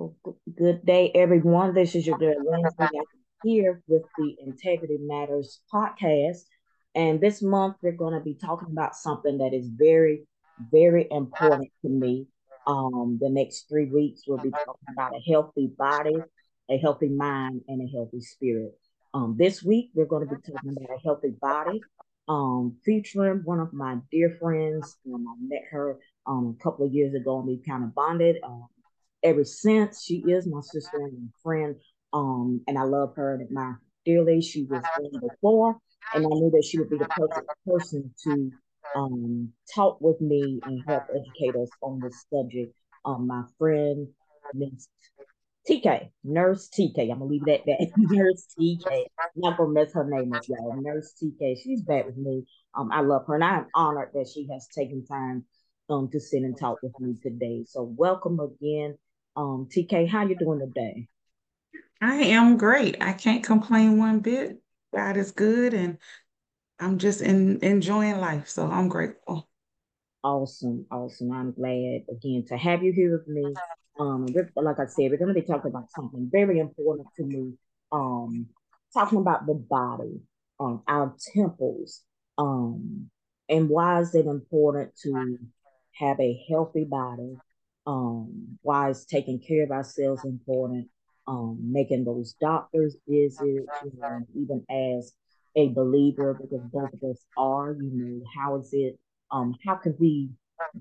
So good day, everyone. This is your girl Wednesday here with the Integrity Matters podcast. And this month we're going to be talking about something that is very, very important to me. Um, the next three weeks we'll be talking about a healthy body, a healthy mind, and a healthy spirit. Um, this week we're going to be talking about a healthy body, um, featuring one of my dear friends. Um, I met her um, a couple of years ago and we kind of bonded. Um, ever since. She is my sister and friend. Um, and I love her and admire dearly. She was one before, and I knew that she would be the perfect person to um, talk with me and help educate us on this subject. Um, my friend, Miss TK, Nurse TK. I'm gonna leave it at that. Nurse TK. I'm not gonna mess her name up, y'all. Nurse TK. She's back with me. Um, I love her, and I'm honored that she has taken time um to sit and talk with me today. So welcome again um, TK, how you doing today? I am great. I can't complain one bit. God is good, and I'm just in, enjoying life. So I'm grateful. Awesome, awesome. I'm glad again to have you here with me. Um, like I said, we're going to be talking about something very important to me. Um, talking about the body, um, our temples, um, and why is it important to have a healthy body um, why is taking care of ourselves important, um, making those doctors visits, you know, even as a believer, because both of us are, you know, how is it, um, how can we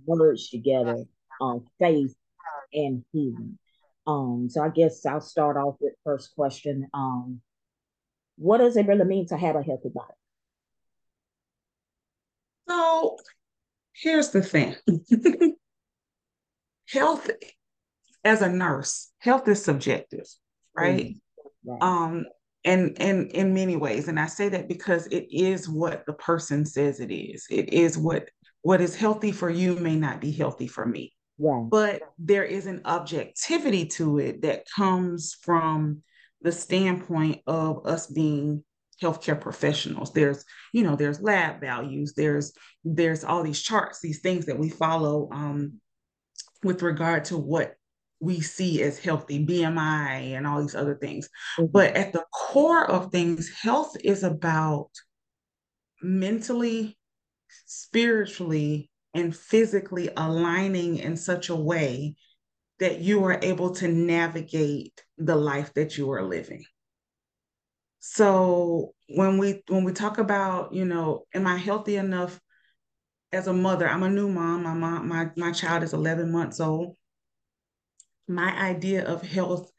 merge together um, faith and healing? Um, so I guess I'll start off with first question. Um, what does it really mean to have a healthy body? So here's the thing. health as a nurse, health is subjective, right? Mm-hmm. right. Um, and and in many ways, and I say that because it is what the person says it is. It is what what is healthy for you may not be healthy for me. Right. But there is an objectivity to it that comes from the standpoint of us being healthcare professionals there's you know there's lab values there's there's all these charts these things that we follow um, with regard to what we see as healthy BMI and all these other things. Mm-hmm. But at the core of things, health is about mentally, spiritually, and physically aligning in such a way that you are able to navigate the life that you are living. So when we when we talk about, you know, am I healthy enough as a mother, I'm a new mom. My mom, my my child is 11 months old. My idea of health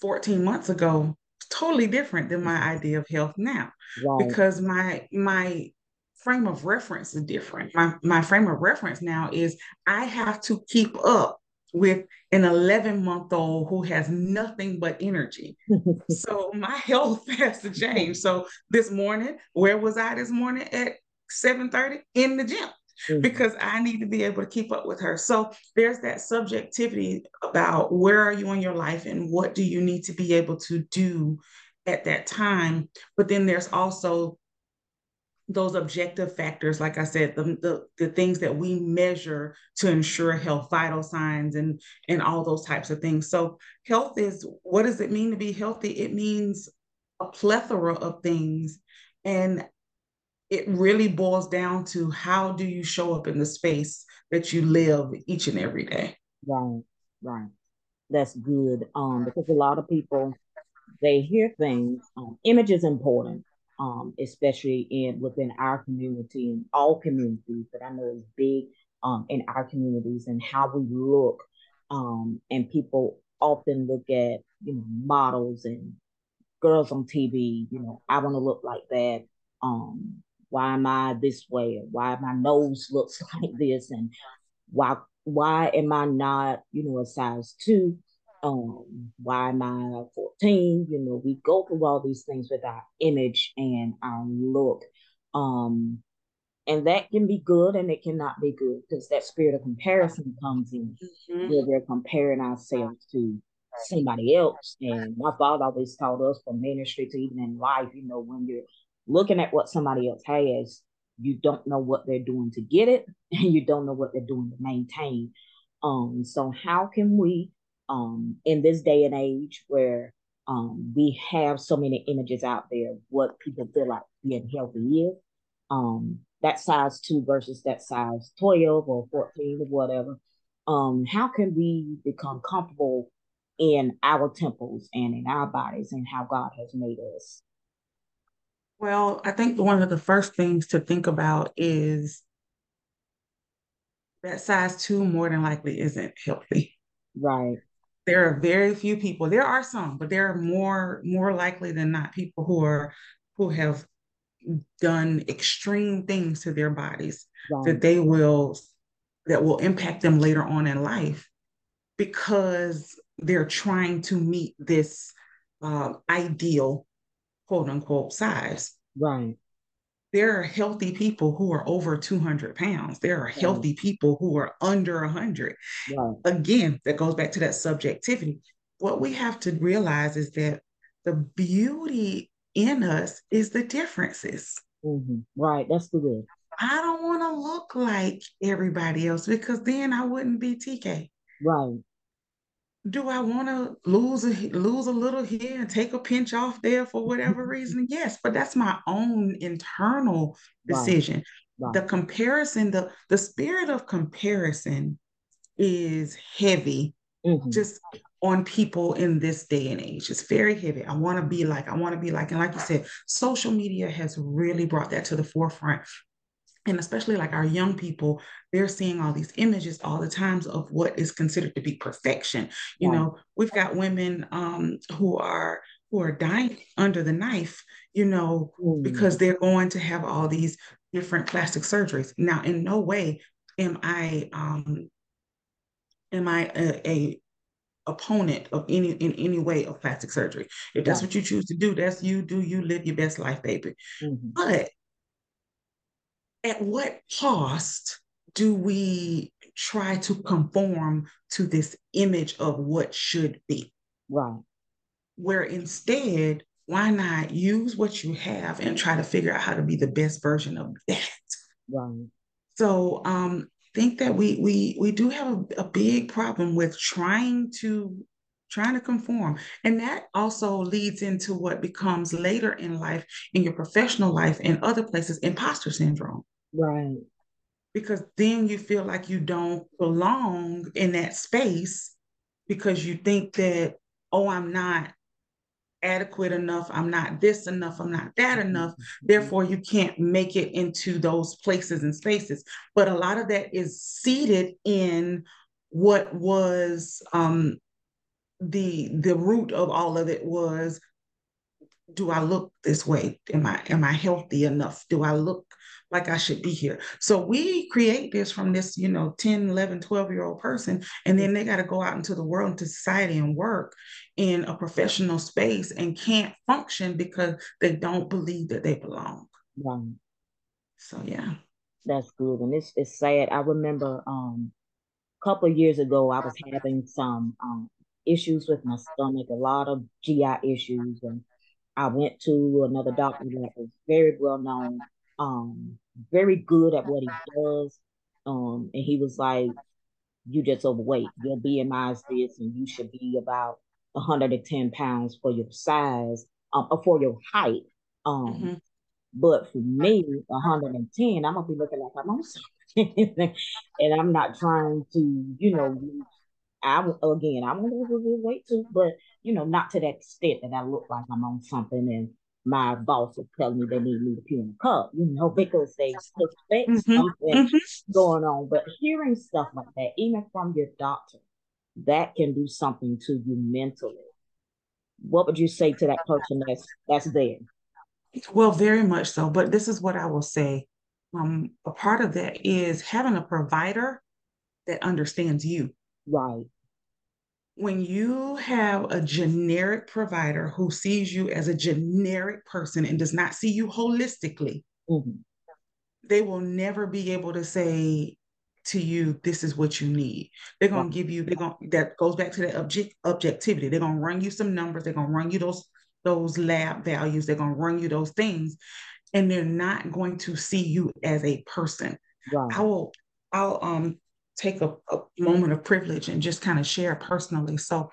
14 months ago is totally different than my idea of health now right. because my my frame of reference is different. My my frame of reference now is I have to keep up with an 11 month old who has nothing but energy. so my health has to change. So this morning, where was I this morning at 7:30 in the gym mm-hmm. because I need to be able to keep up with her. So there's that subjectivity about where are you in your life and what do you need to be able to do at that time. But then there's also those objective factors, like I said, the, the, the things that we measure to ensure health, vital signs and and all those types of things. So health is what does it mean to be healthy? It means a plethora of things. And it really boils down to how do you show up in the space that you live each and every day. Right, right. That's good. Um, because a lot of people they hear things. Um, image is important, um, especially in within our community and all communities, but I know it's big um in our communities and how we look. Um, and people often look at you know models and girls on TV. You know, I want to look like that. Um, why am I this way? Why my nose looks like this? And why why am I not, you know, a size two? Um, why am I 14? You know, we go through all these things with our image and our look. Um, and that can be good and it cannot be good because that spirit of comparison comes in mm-hmm. where we're comparing ourselves to somebody else. And my father always taught us from ministry to even in life, you know, when you're looking at what somebody else has, you don't know what they're doing to get it, and you don't know what they're doing to maintain. Um, so how can we um, in this day and age where um, we have so many images out there, what people feel like being healthy is. Um, that size two versus that size 12 or 14 or whatever. Um, how can we become comfortable in our temples and in our bodies and how God has made us? Well, I think one of the first things to think about is that size two more than likely isn't healthy. Right. There are very few people. There are some, but there are more more likely than not people who are who have done extreme things to their bodies right. that they will that will impact them later on in life because they're trying to meet this uh, ideal quote unquote size. Right. There are healthy people who are over 200 pounds. There are healthy right. people who are under 100. Right. Again, that goes back to that subjectivity. What we have to realize is that the beauty in us is the differences. Mm-hmm. Right. That's the good. I don't want to look like everybody else because then I wouldn't be TK. Right do I want to lose a lose a little here and take a pinch off there for whatever reason? Yes, but that's my own internal decision. The comparison, the the spirit of comparison is heavy mm-hmm. just on people in this day and age. It's very heavy. I want to be like, I want to be like, and like you said, social media has really brought that to the forefront and especially like our young people they're seeing all these images all the times of what is considered to be perfection you yeah. know we've got women um, who are who are dying under the knife you know mm. because they're going to have all these different plastic surgeries now in no way am i um am i a, a opponent of any in any way of plastic surgery if that's yeah. what you choose to do that's you do you live your best life baby mm-hmm. but at what cost do we try to conform to this image of what should be? Right. Where instead, why not use what you have and try to figure out how to be the best version of that? Right. So um think that we we we do have a, a big problem with trying to trying to conform. And that also leads into what becomes later in life, in your professional life, and other places, imposter syndrome. Right. Because then you feel like you don't belong in that space because you think that, oh, I'm not adequate enough, I'm not this enough, I'm not that mm-hmm. enough. Mm-hmm. Therefore, you can't make it into those places and spaces. But a lot of that is seated in what was um, the the root of all of it was do I look this way? Am I am I healthy enough? Do I look like I should be here? So we create this from this, you know, 10, 11, 12 year old person. And then they got to go out into the world, into society and work in a professional space and can't function because they don't believe that they belong. Right. So yeah. That's good. And it's it's sad. I remember um a couple of years ago I was having some um issues with my stomach, a lot of GI issues and I went to another doctor that was very well known, um, very good at what he does. Um, and he was like, You just overweight. Your BMI is this, and you should be about 110 pounds for your size, um, or for your height. Um, mm-hmm. but for me, 110, I'm gonna be looking like I'm on something. and I'm not trying to, you know, I again, I want to lose weight too, but you know, not to that extent that I look like I'm on something and my boss is telling me they need me to pee in a cup, you know, because they suspect mm-hmm. something mm-hmm. going on. But hearing stuff like that, even from your doctor, that can do something to you mentally. What would you say to that person that's that's there? Well, very much so. But this is what I will say. Um, a part of that is having a provider that understands you. Right when you have a generic provider who sees you as a generic person and does not see you holistically, mm-hmm. they will never be able to say to you, this is what you need. They're gonna give you, they're gonna that goes back to that object objectivity. They're gonna run you some numbers, they're gonna run you those those lab values, they're gonna run you those things, and they're not going to see you as a person. Right. I will I'll um take a, a moment of privilege and just kind of share personally. So,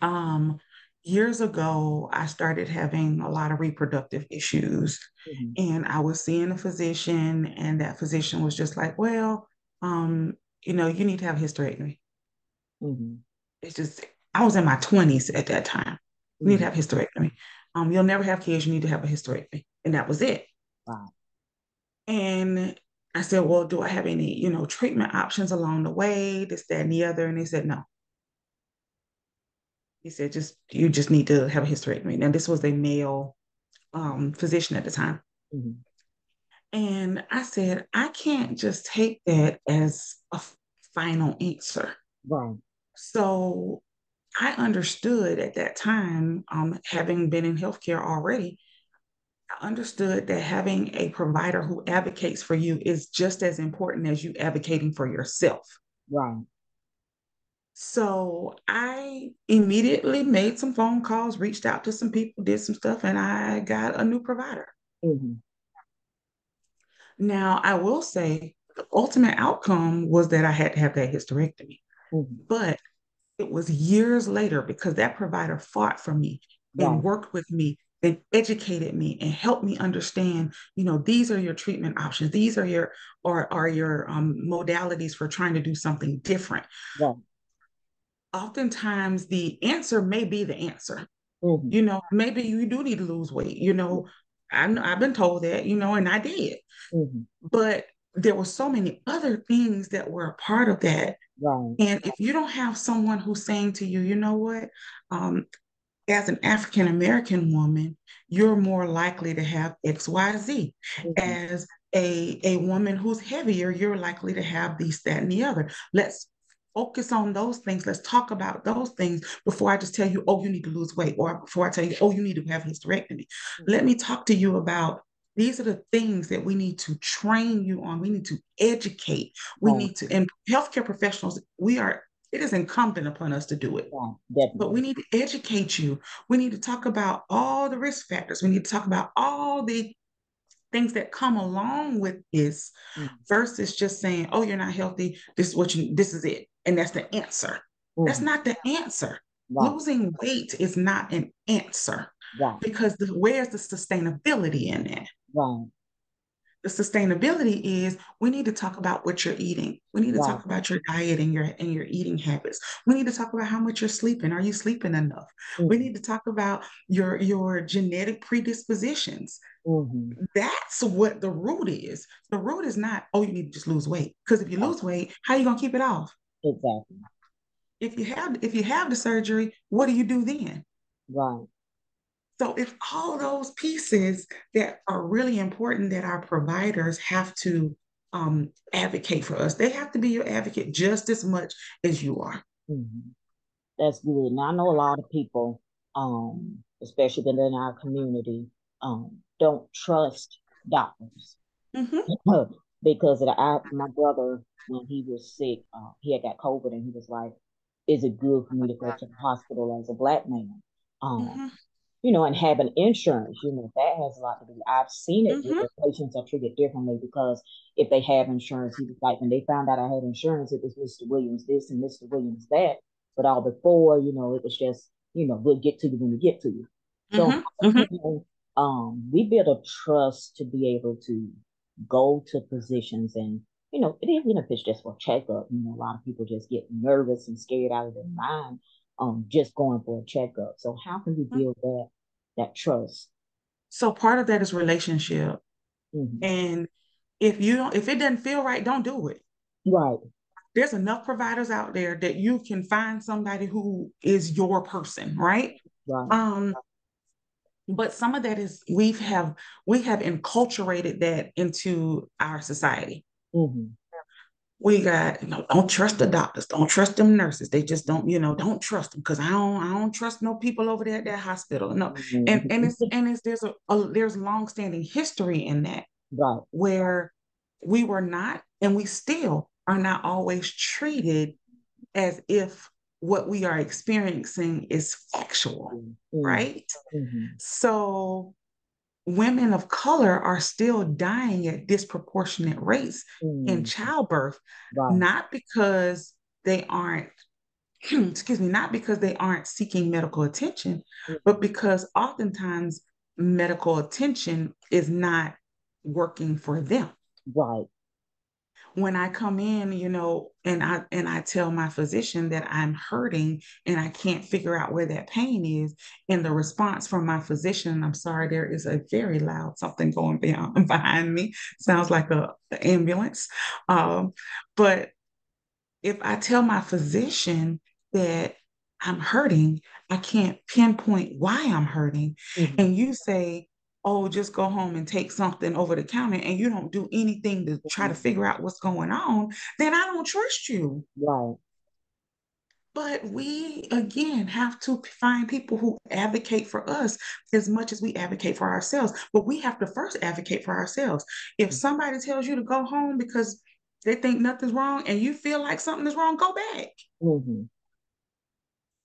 um, years ago, I started having a lot of reproductive issues, mm-hmm. and I was seeing a physician, and that physician was just like, "Well, um, you know, you need to have a hysterectomy." Mm-hmm. It's just I was in my twenties at that time. You need to mm-hmm. have hysterectomy. Um, you'll never have kids. You need to have a hysterectomy, and that was it. Wow. And I said, well, do I have any, you know, treatment options along the way, this, that, and the other? And they said, no. He said, just, you just need to have a hysterectomy. Now, this was a male um, physician at the time. Mm-hmm. And I said, I can't just take that as a final answer. Right. So I understood at that time, um, having been in healthcare already, understood that having a provider who advocates for you is just as important as you advocating for yourself. Right. So I immediately made some phone calls, reached out to some people, did some stuff, and I got a new provider. Mm-hmm. Now, I will say the ultimate outcome was that I had to have that hysterectomy. Mm-hmm. But it was years later because that provider fought for me and worked with me and educated me and helped me understand you know these are your treatment options these are your or are your um, modalities for trying to do something different yeah. oftentimes the answer may be the answer mm-hmm. you know maybe you do need to lose weight you know I, i've been told that you know and i did mm-hmm. but there were so many other things that were a part of that right. and if you don't have someone who's saying to you you know what um, as an African American woman, you're more likely to have XYZ. Mm-hmm. As a, a woman who's heavier, you're likely to have these, that, and the other. Let's focus on those things. Let's talk about those things before I just tell you, oh, you need to lose weight, or before I tell you, oh, you need to have hysterectomy. Mm-hmm. Let me talk to you about these are the things that we need to train you on. We need to educate. We oh. need to, and healthcare professionals, we are it is incumbent upon us to do it. Yeah, but we need to educate you. We need to talk about all the risk factors. We need to talk about all the things that come along with this mm-hmm. versus just saying, oh, you're not healthy. This is what you, this is it. And that's the answer. Mm-hmm. That's not the answer. Right. Losing weight is not an answer. Right. Because the, where's the sustainability in it? Right the sustainability is we need to talk about what you're eating. We need to talk about your diet and your and your eating habits. We need to talk about how much you're sleeping. Are you sleeping enough? Mm-hmm. We need to talk about your your genetic predispositions. Mm-hmm. That's what the root is. The root is not, oh, you need to just lose weight. Because if you lose weight, how are you gonna keep it off? Exactly. If you have if you have the surgery, what do you do then? Right. So it's all those pieces that are really important that our providers have to um, advocate for us. They have to be your advocate just as much as you are. Mm-hmm. That's good. Now I know a lot of people, um, especially within our community, um, don't trust doctors mm-hmm. because of the, I, my brother when he was sick, uh, he had got COVID, and he was like, "Is it good for me to go to the hospital as a black man?" Um, mm-hmm you know, and having insurance, you know, that has a lot to do. I've seen it mm-hmm. patients are treated differently because if they have insurance, he was like, when they found out I had insurance, it was Mr. Williams this and Mr. Williams that. But all before, you know, it was just, you know, we'll get to you when we get to you. So mm-hmm. mm-hmm. you know, um, we build a trust to be able to go to physicians and, you know, even if it's just for checkup, you know, a lot of people just get nervous and scared out of their mind um, just going for a checkup. So how can we mm-hmm. build that that trust? So part of that is relationship, mm-hmm. and if you don't, if it doesn't feel right, don't do it. Right. There's enough providers out there that you can find somebody who is your person, right? Right. Um, but some of that is we've have we have enculturated that into our society. Mm-hmm we got you know don't trust the doctors don't trust them nurses they just don't you know don't trust them because i don't i don't trust no people over there at that hospital no mm-hmm. and and it's and it's there's a, a there's long-standing history in that right. where we were not and we still are not always treated as if what we are experiencing is factual mm-hmm. right mm-hmm. so women of color are still dying at disproportionate rates mm. in childbirth, wow. not because they aren't, excuse me, not because they aren't seeking medical attention, mm. but because oftentimes medical attention is not working for them. Right when I come in, you know, and I and I tell my physician that I'm hurting and I can't figure out where that pain is, and the response from my physician, I'm sorry, there is a very loud something going behind, behind me. Sounds like a, a ambulance. Um, but if I tell my physician that I'm hurting, I can't pinpoint why I'm hurting, mm-hmm. and you say oh, just go home and take something over the counter and you don't do anything to try to figure out what's going on, then I don't trust you. Right. But we, again, have to find people who advocate for us as much as we advocate for ourselves. But we have to first advocate for ourselves. If mm-hmm. somebody tells you to go home because they think nothing's wrong and you feel like something is wrong, go back. Mm-hmm.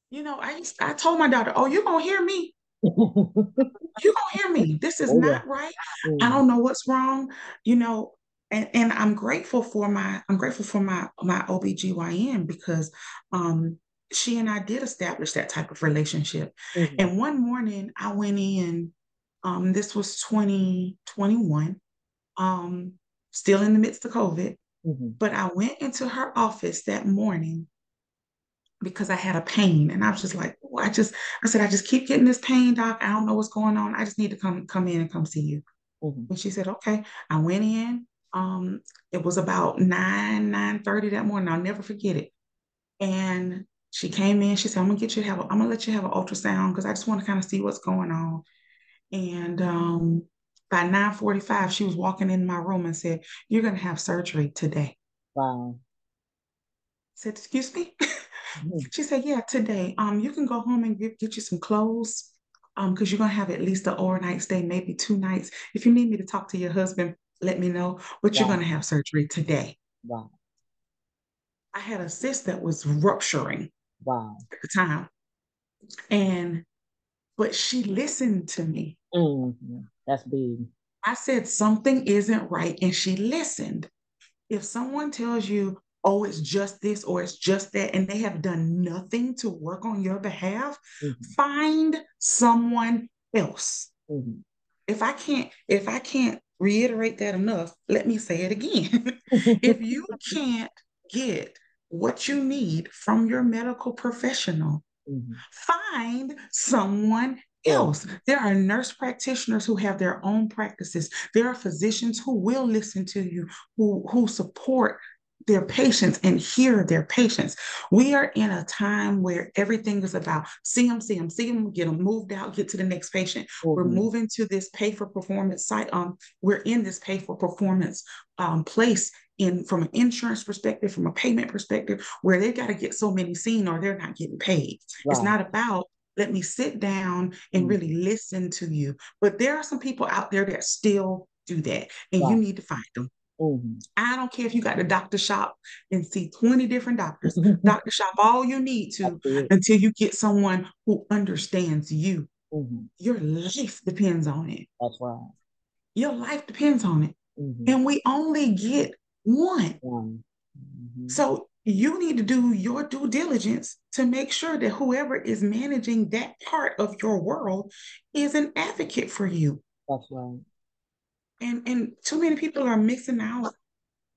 You know, I I told my daughter, "Oh, you're gonna hear me you gonna hear me. This is oh, not right. Mm. I don't know what's wrong, you know. And, and I'm grateful for my I'm grateful for my my OBGYN because um she and I did establish that type of relationship. Mm-hmm. And one morning I went in, um, this was 2021, um, still in the midst of COVID. Mm-hmm. But I went into her office that morning because I had a pain. And I was just like, oh, I just, I said, I just keep getting this pain, doc. I don't know what's going on. I just need to come, come in and come see you. Mm-hmm. And she said, okay. I went in. Um, it was about 9, 9 30 that morning. I'll never forget it. And she came in, she said, I'm gonna get you to have a, I'm gonna let you have an ultrasound because I just want to kind of see what's going on. And um, by 9:45, she was walking in my room and said, You're gonna have surgery today. Wow. I said, excuse me. Mm-hmm. She said, "Yeah, today. Um, you can go home and get, get you some clothes. Um, because you're gonna have at least an overnight stay, maybe two nights. If you need me to talk to your husband, let me know. But you're gonna have surgery today." Wow. I had a cyst that was rupturing. Wow. At the time, and but she listened to me. Mm-hmm. That's big. I said something isn't right, and she listened. If someone tells you, oh, it's just this or it's just that, and they have done nothing to work on your behalf, mm-hmm. find someone else. Mm-hmm. If I can't, if I can't reiterate that enough, let me say it again. if you can't get what you need from your medical professional, mm-hmm. find someone else. There are nurse practitioners who have their own practices. There are physicians who will listen to you, who, who support their patients and hear their patients. We are in a time where everything is about see them, see them, see them, get them moved out, get to the next patient. Mm-hmm. We're moving to this pay for performance site. Um, we're in this pay for performance um, place in from an insurance perspective, from a payment perspective, where they've got to get so many seen or they're not getting paid. Right. It's not about let me sit down and mm-hmm. really listen to you. But there are some people out there that still do that, and you need to find them. Mm-hmm. I don't care if you got the doctor shop and see 20 different doctors. doctor shop all you need to until you get someone who understands you. Mm-hmm. Your life depends on it. That's right. Your life depends on it. Mm-hmm. And we only get one. Mm-hmm. So you need to do your due diligence to make sure that whoever is managing that part of your world is an advocate for you. That's right and and too many people are missing out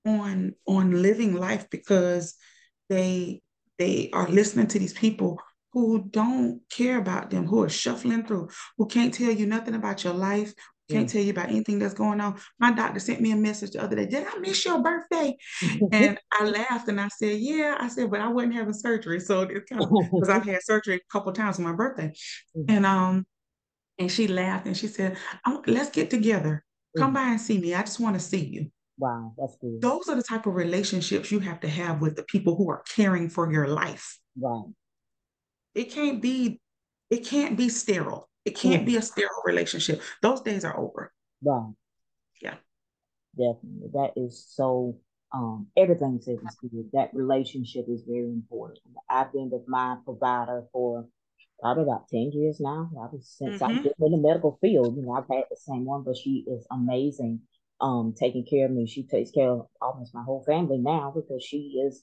on on living life because they they are listening to these people who don't care about them, who are shuffling through, who can't tell you nothing about your life, can't tell you about anything that's going on. My doctor sent me a message the other day. Did I miss your birthday? and I laughed and I said, Yeah. I said, but I wasn't having surgery. So it's kind of because I've had surgery a couple times on my birthday. Mm-hmm. And um, and she laughed and she said, let's get together. Come mm. by and see me. I just want to see you. Wow, that's good. Those are the type of relationships you have to have with the people who are caring for your life. Right. It can't be, it can't be sterile. It can't be a sterile relationship. Those days are over. Right. Yeah. Definitely. That is so um everything says is good. That relationship is very important. I've been with my provider for probably about 10 years now. Was since mm-hmm. I've been in the medical field, you know, I've had the same one, but she is amazing um taking care of me. She takes care of almost my whole family now because she is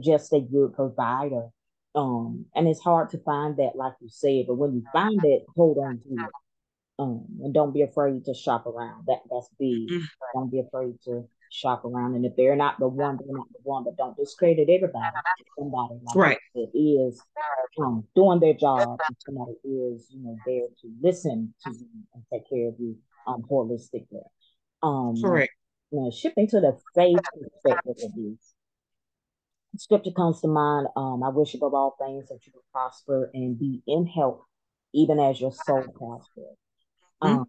just a good provider. Um, and it's hard to find that, like you said, but when you find it, hold on to it. Um, and don't be afraid to shop around. That that's big. Mm-hmm. Don't be afraid to shop around. And if they're not the one, they're not the one. But don't discredit everybody. Somebody like right. that is um, doing their job. And somebody is, you know, there to listen to you and take care of you um holistically. Um, Correct. You know, shifting to the faith perspective of. Scripture comes to mind. Um, I wish above all things that you would prosper and be in health, even as your soul prospers. Mm-hmm. Um,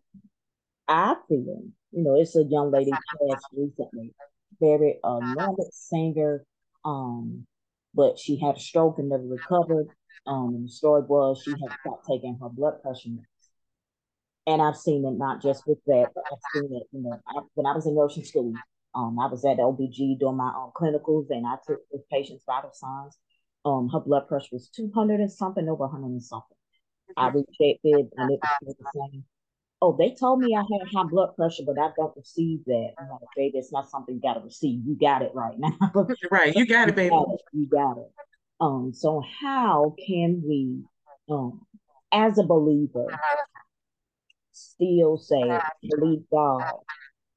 I feel, you know, it's a young lady passed recently, very anointed singer, um, but she had a stroke and never recovered. Um, and the story was she had stopped taking her blood pressure meds. And I've seen it not just with that, but I've seen it, you know, I, when I was in nursing school, um, I was at OBG doing my own clinicals and I took this patient's vital signs. Um, her blood pressure was 200 and something, over 100 and something. I mm-hmm. rechecked and it was the same oh, they told me I had high blood pressure, but I don't receive that. I'm like, baby, it's not something you got to receive. You got it right now. right, you got it, baby. Got it. You got it. Um, so how can we, um, as a believer, still say believe God,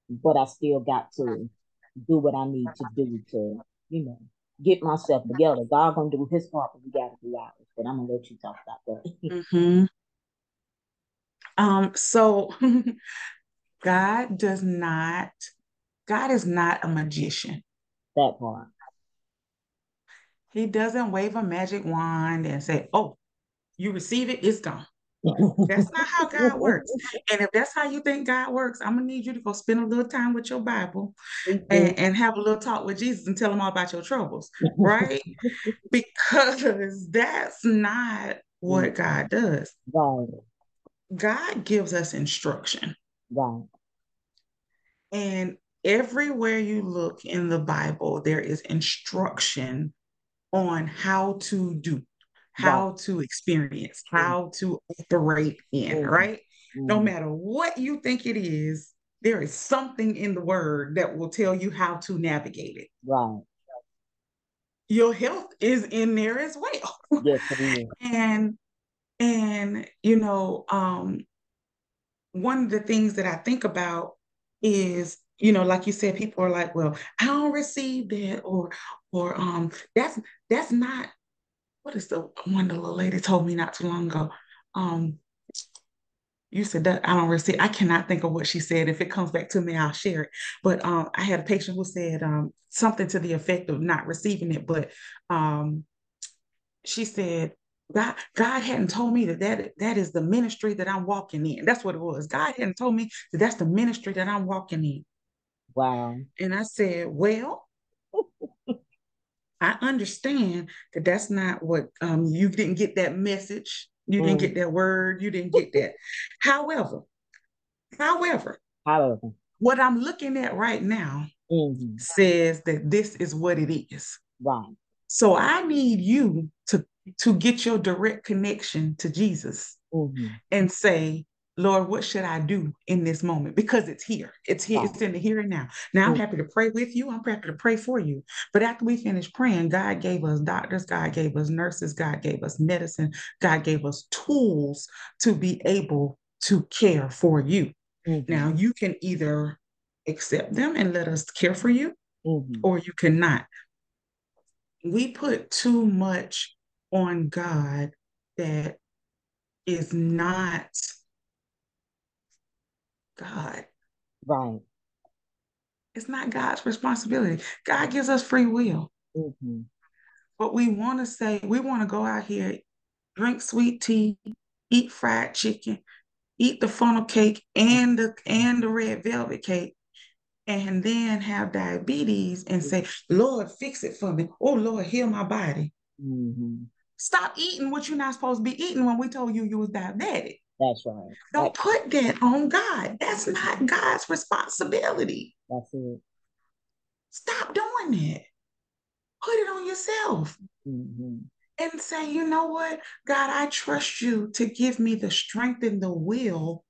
but I still got to do what I need to do to, you know, get myself together. God gonna do His part, but we got to do ours. But I'm gonna let you talk about that. mm-hmm. Um, so God does not, God is not a magician. That part. He doesn't wave a magic wand and say, Oh, you receive it, it's gone. that's not how God works. And if that's how you think God works, I'm gonna need you to go spend a little time with your Bible and, and have a little talk with Jesus and tell him all about your troubles, right? because that's not what God does. Right. God gives us instruction. Right. And everywhere you look in the Bible, there is instruction on how to do, how right. to experience, how to operate in, right? Mm. No matter what you think it is, there is something in the word that will tell you how to navigate it. Right. Your health is in there as well. Yes, and and, you know, um, one of the things that I think about is, you know, like you said, people are like, well, I don't receive that, or, or um, that's that's not what is the one the little lady told me not too long ago. Um, you said that I don't receive. I cannot think of what she said. If it comes back to me, I'll share it. But um, I had a patient who said um, something to the effect of not receiving it. But um, she said, God, God hadn't told me that, that that is the ministry that I'm walking in. That's what it was. God hadn't told me that that's the ministry that I'm walking in. Wow. And I said, well, I understand that that's not what um, you didn't get that message. You mm. didn't get that word. You didn't get that. however, however, however, what I'm looking at right now mm-hmm. says that this is what it is. Right. So I need you to to get your direct connection to Jesus mm-hmm. and say, Lord, what should I do in this moment? Because it's here. It's here. It's in the here and now. Now I'm mm-hmm. happy to pray with you. I'm happy to pray for you. But after we finish praying, God gave us doctors, God gave us nurses, God gave us medicine, God gave us tools to be able to care for you. Mm-hmm. Now you can either accept them and let us care for you, mm-hmm. or you cannot. We put too much on God that is not God. Right. It's not God's responsibility. God gives us free will. Mm-hmm. But we want to say, we want to go out here, drink sweet tea, eat fried chicken, eat the funnel cake and the and the red velvet cake, and then have diabetes and say, Lord, fix it for me. Oh Lord, heal my body. Mm-hmm. Stop eating what you're not supposed to be eating when we told you you was diabetic. That's right. Don't That's put that on God. That's not God's responsibility. That's it. Stop doing that. Put it on yourself. Mm-hmm. and say, you know what, God, I trust you to give me the strength and the will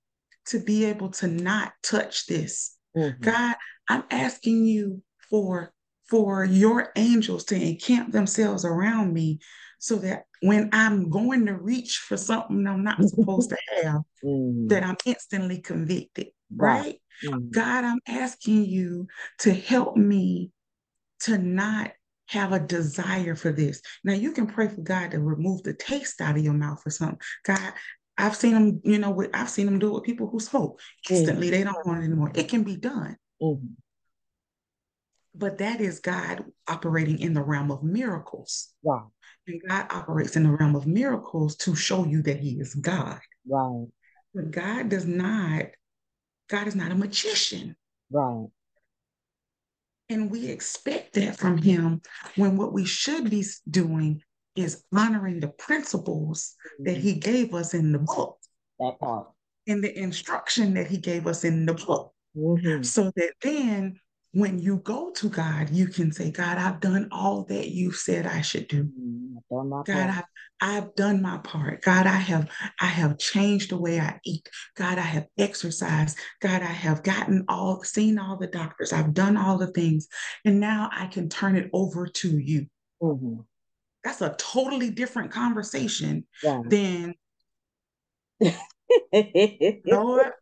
to be able to not touch this. Mm-hmm. God, I'm asking you for for your angels to encamp themselves around me so that when I'm going to reach for something I'm not supposed to have, mm-hmm. that I'm instantly convicted, right? Mm-hmm. God, I'm asking you to help me to not have a desire for this. Now you can pray for God to remove the taste out of your mouth or something. God, I've seen them, you know, with, I've seen them do it with people who smoke. Instantly, mm-hmm. they don't want it anymore. It can be done. Mm-hmm. But that is God operating in the realm of miracles. Wow. And God operates in the realm of miracles to show you that He is God. Right. But God does not, God is not a magician. Right. And we expect that from him when what we should be doing is honoring the principles mm-hmm. that he gave us in the book. That part. In the instruction that he gave us in the book. Mm-hmm. So that then when you go to God, you can say, God, I've done all that you said I should do. Mm-hmm. God, I've, I've done my part. God, I have I have changed the way I eat. God, I have exercised. God, I have gotten all seen all the doctors. I've done all the things. And now I can turn it over to you. Mm-hmm. That's a totally different conversation yeah. than Lord,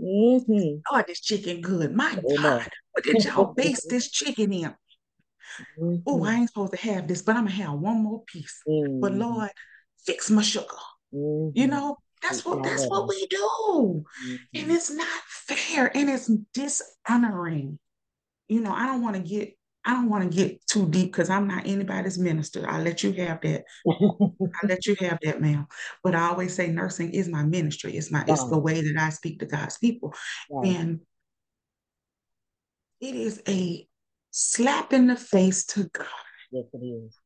Mm-hmm. Oh, this chicken good. My God, what did y'all base this chicken in? Mm-hmm. Oh, I ain't supposed to have this, but I'm gonna have one more piece. Mm-hmm. But Lord, fix my sugar. You mm-hmm. know, that's what that's what we do. And mm-hmm. it's not fair and it's dishonoring. You know, I don't want to get I don't want to get too deep because I'm not anybody's minister. I let you have that. I let you have that, ma'am. But I always say nursing is my ministry. It's my it's the way that I speak to God's people. And it is a slap in the face to God. Yes, it is.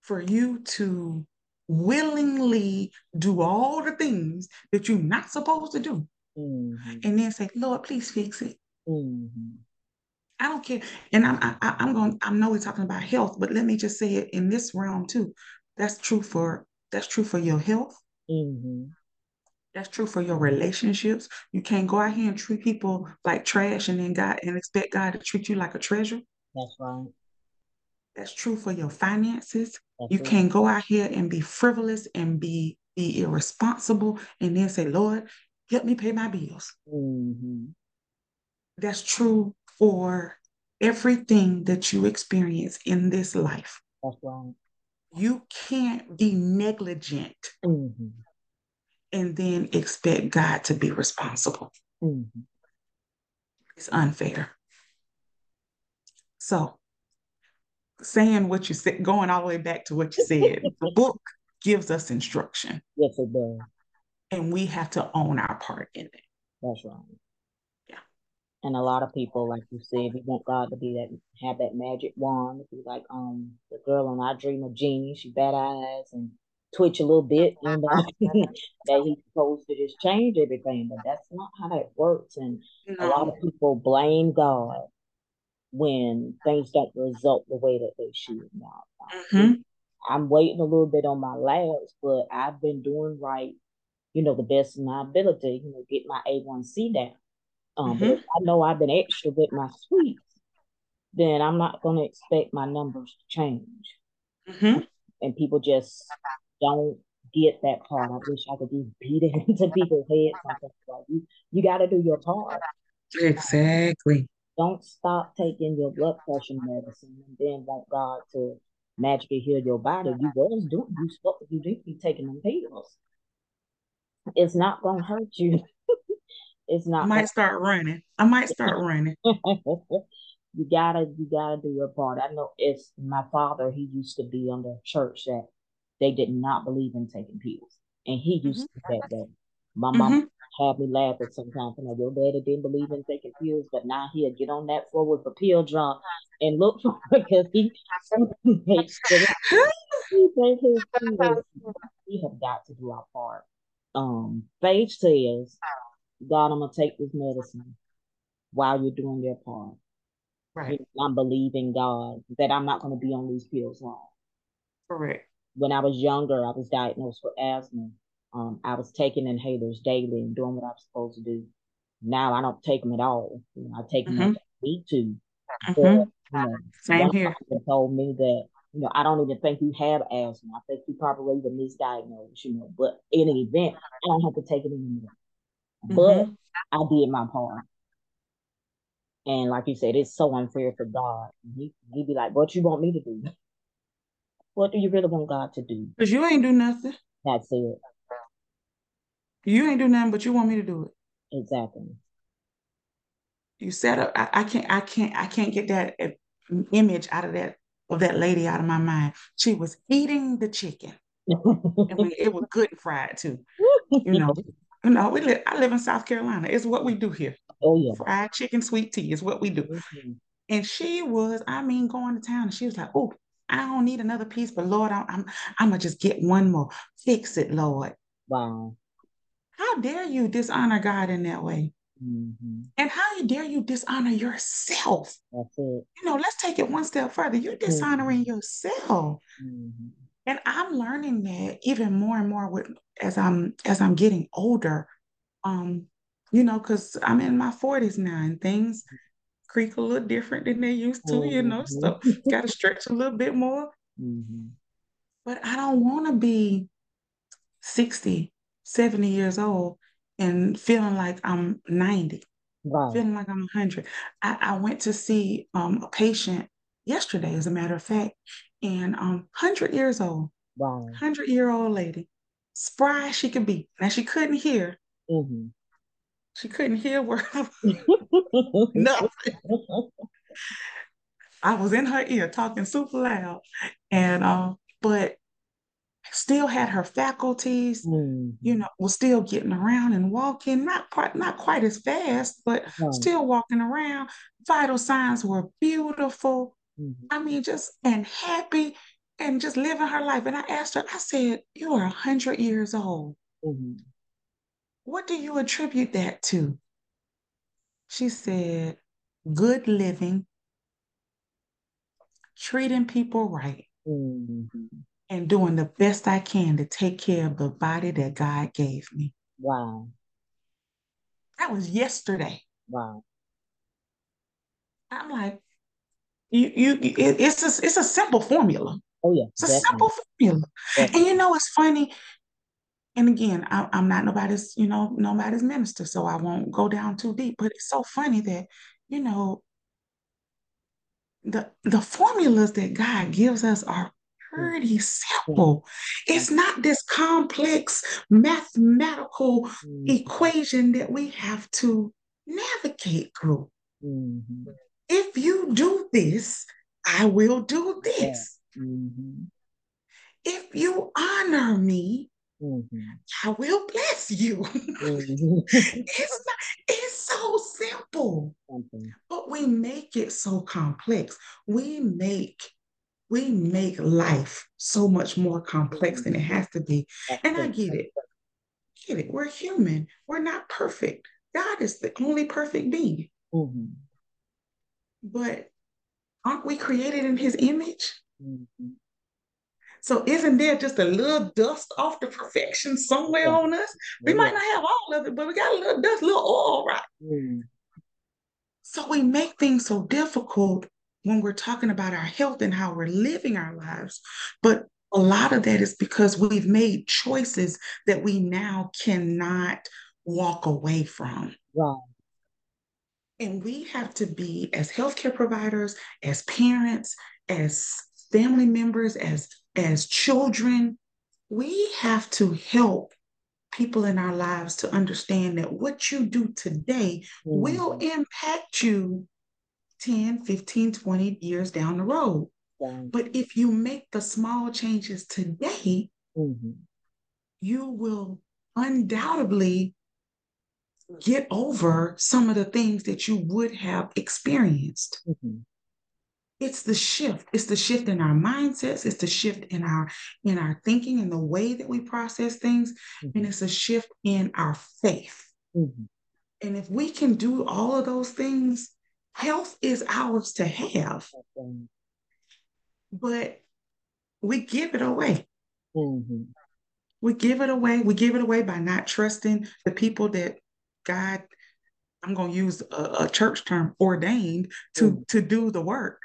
For you to willingly do all the things that you're not supposed to do. Mm-hmm. And then say, Lord, please fix it. Mm-hmm. I don't care. And I'm I, I'm going. I know we're talking about health, but let me just say it in this realm too. That's true for that's true for your health. Mm-hmm. That's true for your relationships. You can't go out here and treat people like trash and then God and expect God to treat you like a treasure. That's right. That's true for your finances. That's you right. can't go out here and be frivolous and be be irresponsible and then say, Lord, help me pay my bills. Mm-hmm. That's true for everything that you experience in this life. That's right. You can't be negligent mm-hmm. and then expect God to be responsible. Mm-hmm. It's unfair. So, saying what you said, going all the way back to what you said, the book gives us instruction. Yes, it does. And we have to own our part in it. That's right. And a lot of people, like you said, we want God to be that have that magic wand. Be like um the girl on I Dream of Jeannie, she bad eyes and twitch a little bit, you know, that he's supposed to just change everything. But that's not how that works. And no. a lot of people blame God when things don't result the way that they should now. Mm-hmm. I'm waiting a little bit on my labs, but I've been doing right, you know, the best of my ability, you know, get my A1C down. Um, mm-hmm. But if I know I've been extra with my sweets, then I'm not going to expect my numbers to change. Mm-hmm. And people just don't get that part. I wish I could just beat it into people's heads. Like, you you got to do your part. Exactly. Don't stop taking your blood pressure medicine and then want God to magically heal your body. You was doing you supposed to be taking them pills. It's not gonna hurt you. It's not. I might start running. I might start running. you gotta, you gotta do your part. I know it's my father. He used to be on the church that they did not believe in taking pills, and he used mm-hmm. to that day. My mm-hmm. mom had me laughing sometimes. You know, your daddy didn't believe in taking pills, but now he'll get on that floor with a pill drum and look for because he makes he We have got to do our part. Um, faith says God, I'm gonna take this medicine while you're doing your part. Right. I'm believing God that I'm not gonna be on these pills long. Correct. when I was younger, I was diagnosed with asthma. Um, I was taking inhalers daily and doing what I was supposed to do. Now I don't take them at all. You know, I take them mm-hmm. if I need to. Mm-hmm. But, you know, Same here. told me that you know I don't even think you have asthma. I think you probably even misdiagnosed. You know, but in an event, I don't have to take it anymore. Mm-hmm. But I did my part. And like you said, it's so unfair for God. He he be like, "What you want me to do? What do you really want God to do?" Because you ain't do nothing. That's it. You ain't do nothing, but you want me to do it. Exactly. You set up. I, I can't. I can't. I can't get that uh, image out of that of that lady out of my mind. She was eating the chicken. I mean, it was good and fried too. You know, know, we live. I live in South Carolina. It's what we do here. Oh yeah. Fried chicken, sweet tea is what we do. Mm-hmm. And she was, I mean, going to town, and she was like, "Oh, I don't need another piece, but Lord, I'm, I'm, I'm gonna just get one more. Fix it, Lord." Wow. How dare you dishonor God in that way? Mm-hmm. And how dare you dishonor yourself? That's it. You know, let's take it one step further. You're dishonoring mm-hmm. yourself. Mm-hmm. And I'm learning that even more and more with as I'm as I'm getting older. Um, you know, because I'm in my 40s now and things creak a little different than they used to, you know. So mm-hmm. gotta stretch a little bit more. Mm-hmm. But I don't want to be 60, 70 years old and feeling like I'm 90, wow. feeling like I'm 100. I, I went to see um, a patient yesterday, as a matter of fact, and um, 100 years old, wow. 100 year old lady, spry she could be. Now, she couldn't hear. Mm-hmm. She couldn't hear word nothing. I was in her ear talking super loud, and uh, but still had her faculties, mm-hmm. you know, was still getting around and walking, not quite not quite as fast, but right. still walking around. Vital signs were beautiful. Mm-hmm. I mean, just and happy and just living her life. And I asked her, I said, You are a hundred years old. Mm-hmm. What do you attribute that to? She said, good living, treating people right, mm-hmm and doing the best I can to take care of the body that God gave me. Wow. That was yesterday. Wow. I'm like, you, you, it, it's a, it's a simple formula. Oh yeah, it's a simple formula. Definitely. And you know, it's funny. And again, I, I'm not nobody's, you know, nobody's minister, so I won't go down too deep. But it's so funny that, you know, the the formulas that God gives us are pretty simple. It's not this complex mathematical mm-hmm. equation that we have to navigate through. Mm-hmm. If you do this, I will do this. Mm-hmm. If you honor me, mm-hmm. I will bless you. Mm-hmm. it's not, it's so simple. But we make it so complex. We make we make life so much more complex than it has to be. And I get it. Get it. We're human. We're not perfect. God is the only perfect being. Mm-hmm. But aren't we created in his image? Mm-hmm. So isn't there just a little dust off the perfection somewhere yeah. on us? We yeah. might not have all of it, but we got a little dust, a little oil, right? Mm-hmm. So we make things so difficult when we're talking about our health and how we're living our lives. But a lot of that is because we've made choices that we now cannot walk away from. Right. And we have to be, as healthcare providers, as parents, as family members, as, as children, we have to help people in our lives to understand that what you do today mm-hmm. will impact you 10, 15, 20 years down the road. But if you make the small changes today, mm-hmm. you will undoubtedly get over some of the things that you would have experienced. Mm-hmm. It's the shift. It's the shift in our mindsets. It's the shift in our in our thinking and the way that we process things, mm-hmm. and it's a shift in our faith. Mm-hmm. And if we can do all of those things, health is ours to have, but we give it away. Mm-hmm. We give it away. We give it away by not trusting the people that God, I'm going to use a, a, church term, ordained to, mm-hmm. to do the work.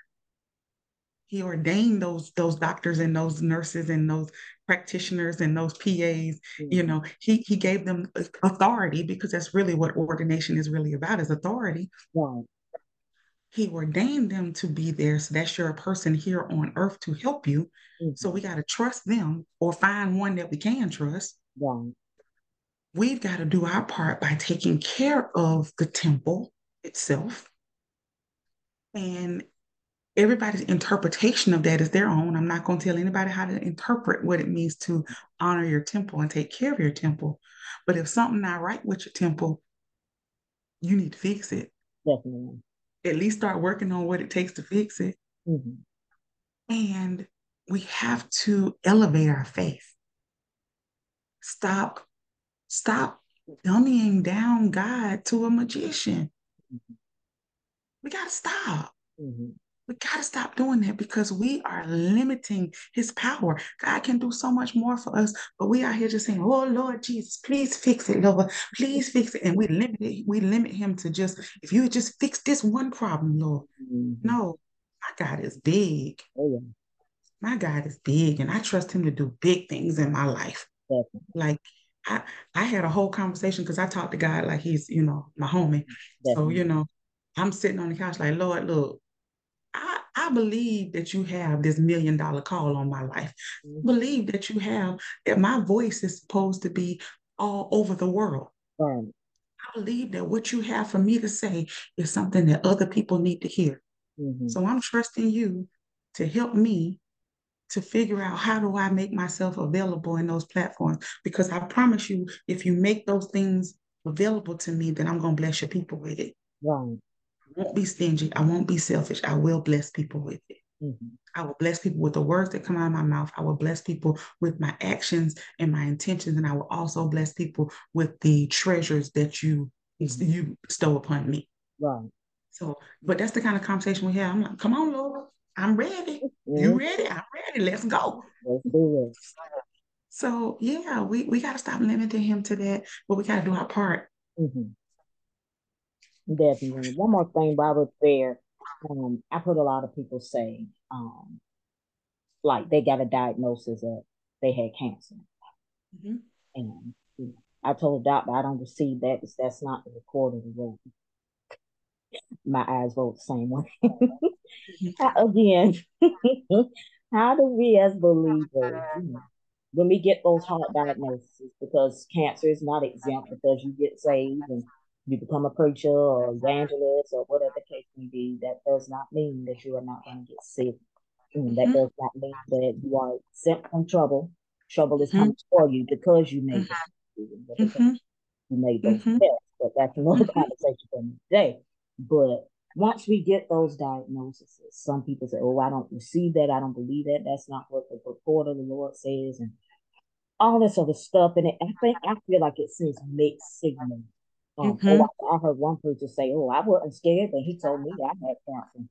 He ordained those those doctors and those nurses and those practitioners and those PAs. Mm-hmm. You know, he he gave them authority because that's really what ordination is really about is authority. Right. He ordained them to be there. So that's your person here on earth to help you. Mm-hmm. So we got to trust them or find one that we can trust. Right. We've got to do our part by taking care of the temple itself. And everybody's interpretation of that is their own. I'm not going to tell anybody how to interpret what it means to honor your temple and take care of your temple. But if something not right with your temple, you need to fix it. Definitely at least start working on what it takes to fix it. Mm-hmm. And we have to elevate our faith. Stop, stop dummying down God to a magician. Mm-hmm. We got to stop. Mm-hmm. We got to stop doing that because we are limiting his power. God can do so much more for us, but we are here just saying, Oh Lord Jesus, please fix it, Lord. Please fix it. And we limit it, we limit him to just, if you just fix this one problem, Lord. Mm-hmm. No, my God is big. Oh, yeah. My God is big, and I trust him to do big things in my life. Definitely. Like I, I had a whole conversation because I talked to God like he's, you know, my homie. Definitely. So, you know, I'm sitting on the couch like, Lord, look, I, I believe that you have this million dollar call on my life. Mm-hmm. believe that you have that my voice is supposed to be all over the world. Right. I believe that what you have for me to say is something that other people need to hear. Mm-hmm. So I'm trusting you to help me to figure out how do I make myself available in those platforms. Because I promise you, if you make those things available to me, then I'm going to bless your people with it. Right won't be stingy. I won't be selfish. I will bless people with it. Mm-hmm. I will bless people with the words that come out of my mouth. I will bless people with my actions and my intentions. And I will also bless people with the treasures that you mm-hmm. you bestow upon me. Right. So, but that's the kind of conversation we have. I'm like, come on, Lord. I'm ready. Mm-hmm. You ready? I'm ready. Let's go. Let's do it. So yeah, we, we gotta stop limiting him to that, but we gotta do our part. Definitely. One more thing while we're there, um, I heard a lot of people say, um, like they got a diagnosis that they had cancer. Mm-hmm. And you know, I told the doctor I don't receive that because that's not the record of the road. My eyes roll the same way. Again, how do we as believers, you know, when we get those hard diagnoses, because cancer is not exempt because you get saved and you become a preacher or evangelist or whatever the case may be, that does not mean that you are not going to get sick. Mm-hmm. That does not mean that you are exempt from trouble. Trouble is mm-hmm. coming for you because you made mm-hmm. mm-hmm. you made those mm-hmm. tests. But that's another mm-hmm. conversation for today. But once we get those diagnoses, some people say, "Oh, I don't receive that. I don't believe that. That's not what the report of the Lord says," and all this other stuff. And it, I think I feel like it sends mixed signals um, mm-hmm. oh, I, heard one person say, "Oh, I wasn't scared," but he told me I had cancer.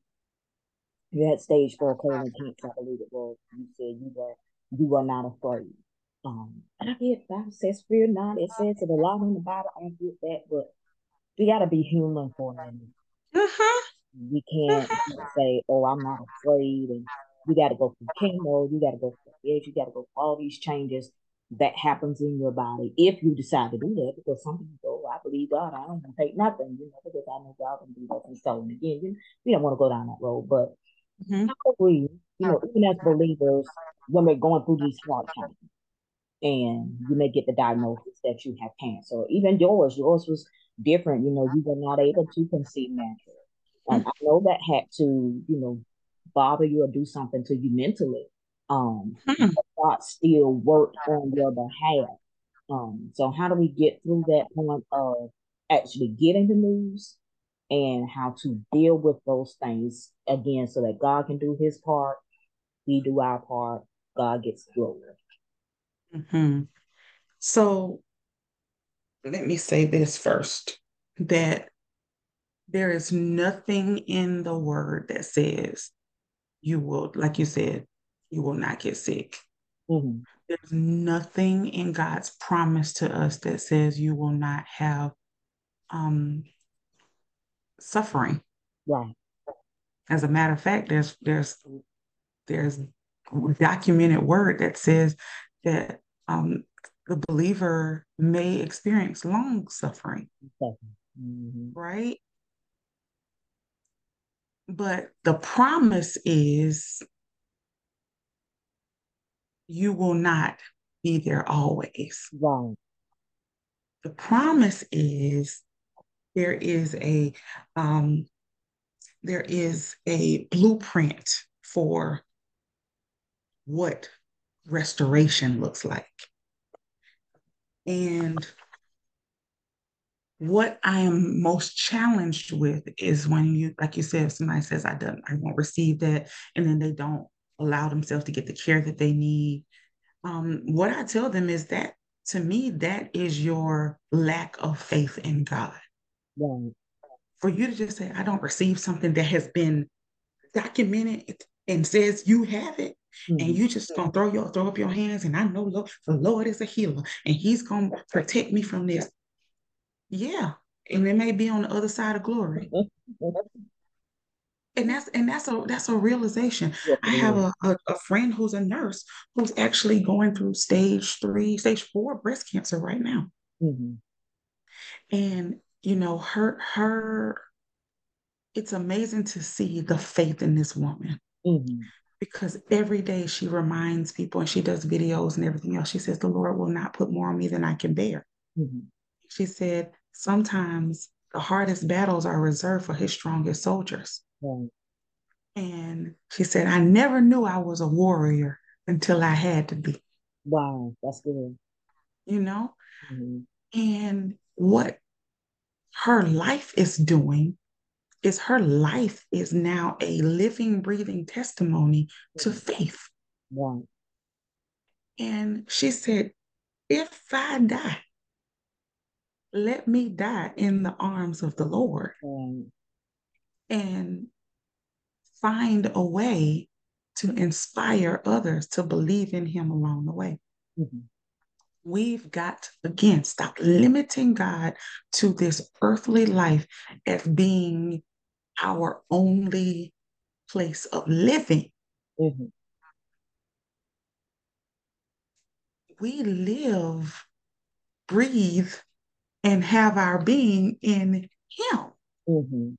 You had stage four colon cancer, I believe it was. You said you were you were not afraid. Um, and I get Bible says fear not. It says it a lot in the Bible. I get that, but we got to be human for a minute. Uh-huh. We can't uh-huh. say, "Oh, I'm not afraid," and you got to go through chemo. You got to go through this. You got to go through all these changes that happens in your body if you decide to do that. Because some people go, oh, I believe God, I don't want to take nothing, you know, because I know God can do that and so and again, you, we don't want to go down that road. But mm-hmm. how we, you know, even as believers, when we're going through these hard times, and you may get the diagnosis that you have cancer, even yours, yours was different. You know, you were not able to conceive naturally. And mm-hmm. I know that had to, you know, bother you or do something to you mentally um, hmm. God still worked on your behalf. Um, so how do we get through that point of actually getting the news and how to deal with those things again so that God can do his part, we do our part, God gets glory. Mm-hmm. So let me say this first that there is nothing in the word that says you will, like you said, you will not get sick. Mm-hmm. There's nothing in God's promise to us that says you will not have um, suffering. Right. As a matter of fact, there's there's there's documented word that says that um, the believer may experience long suffering. Mm-hmm. Right? But the promise is you will not be there always. Right. The promise is there is a um, there is a blueprint for what restoration looks like. And what I am most challenged with is when you, like you said, somebody says, I don't, I won't receive that, and then they don't allow themselves to get the care that they need. Um, what I tell them is that to me, that is your lack of faith in God. Right. For you to just say, I don't receive something that has been documented and says you have it, mm-hmm. and you just gonna throw your throw up your hands, and I know Lord, the Lord is a healer, and He's gonna protect me from this. Yeah, and it may be on the other side of glory. and that's and that's a that's a realization. Yes, I have a, a, a, friend who's a nurse who's actually going through stage three, stage four breast cancer right now. Mm-hmm. And you know, her her it's amazing to see the faith in this woman. Mm-hmm. Because every day she reminds people and she does videos and everything else. She says, The Lord will not put more on me than I can bear. Mm-hmm. She said, Sometimes the hardest battles are reserved for his strongest soldiers. Right. And she said, I never knew I was a warrior until I had to be. Wow, that's good. You know? Mm-hmm. And what her life is doing is her life is now a living, breathing testimony to faith. Wow. And she said, if I die, let me die in the arms of the Lord and find a way to inspire others to believe in Him along the way. Mm-hmm. We've got to, again, stop limiting God to this earthly life as being our only place of living. Mm-hmm. We live, breathe, and have our being in Him. Mm-hmm.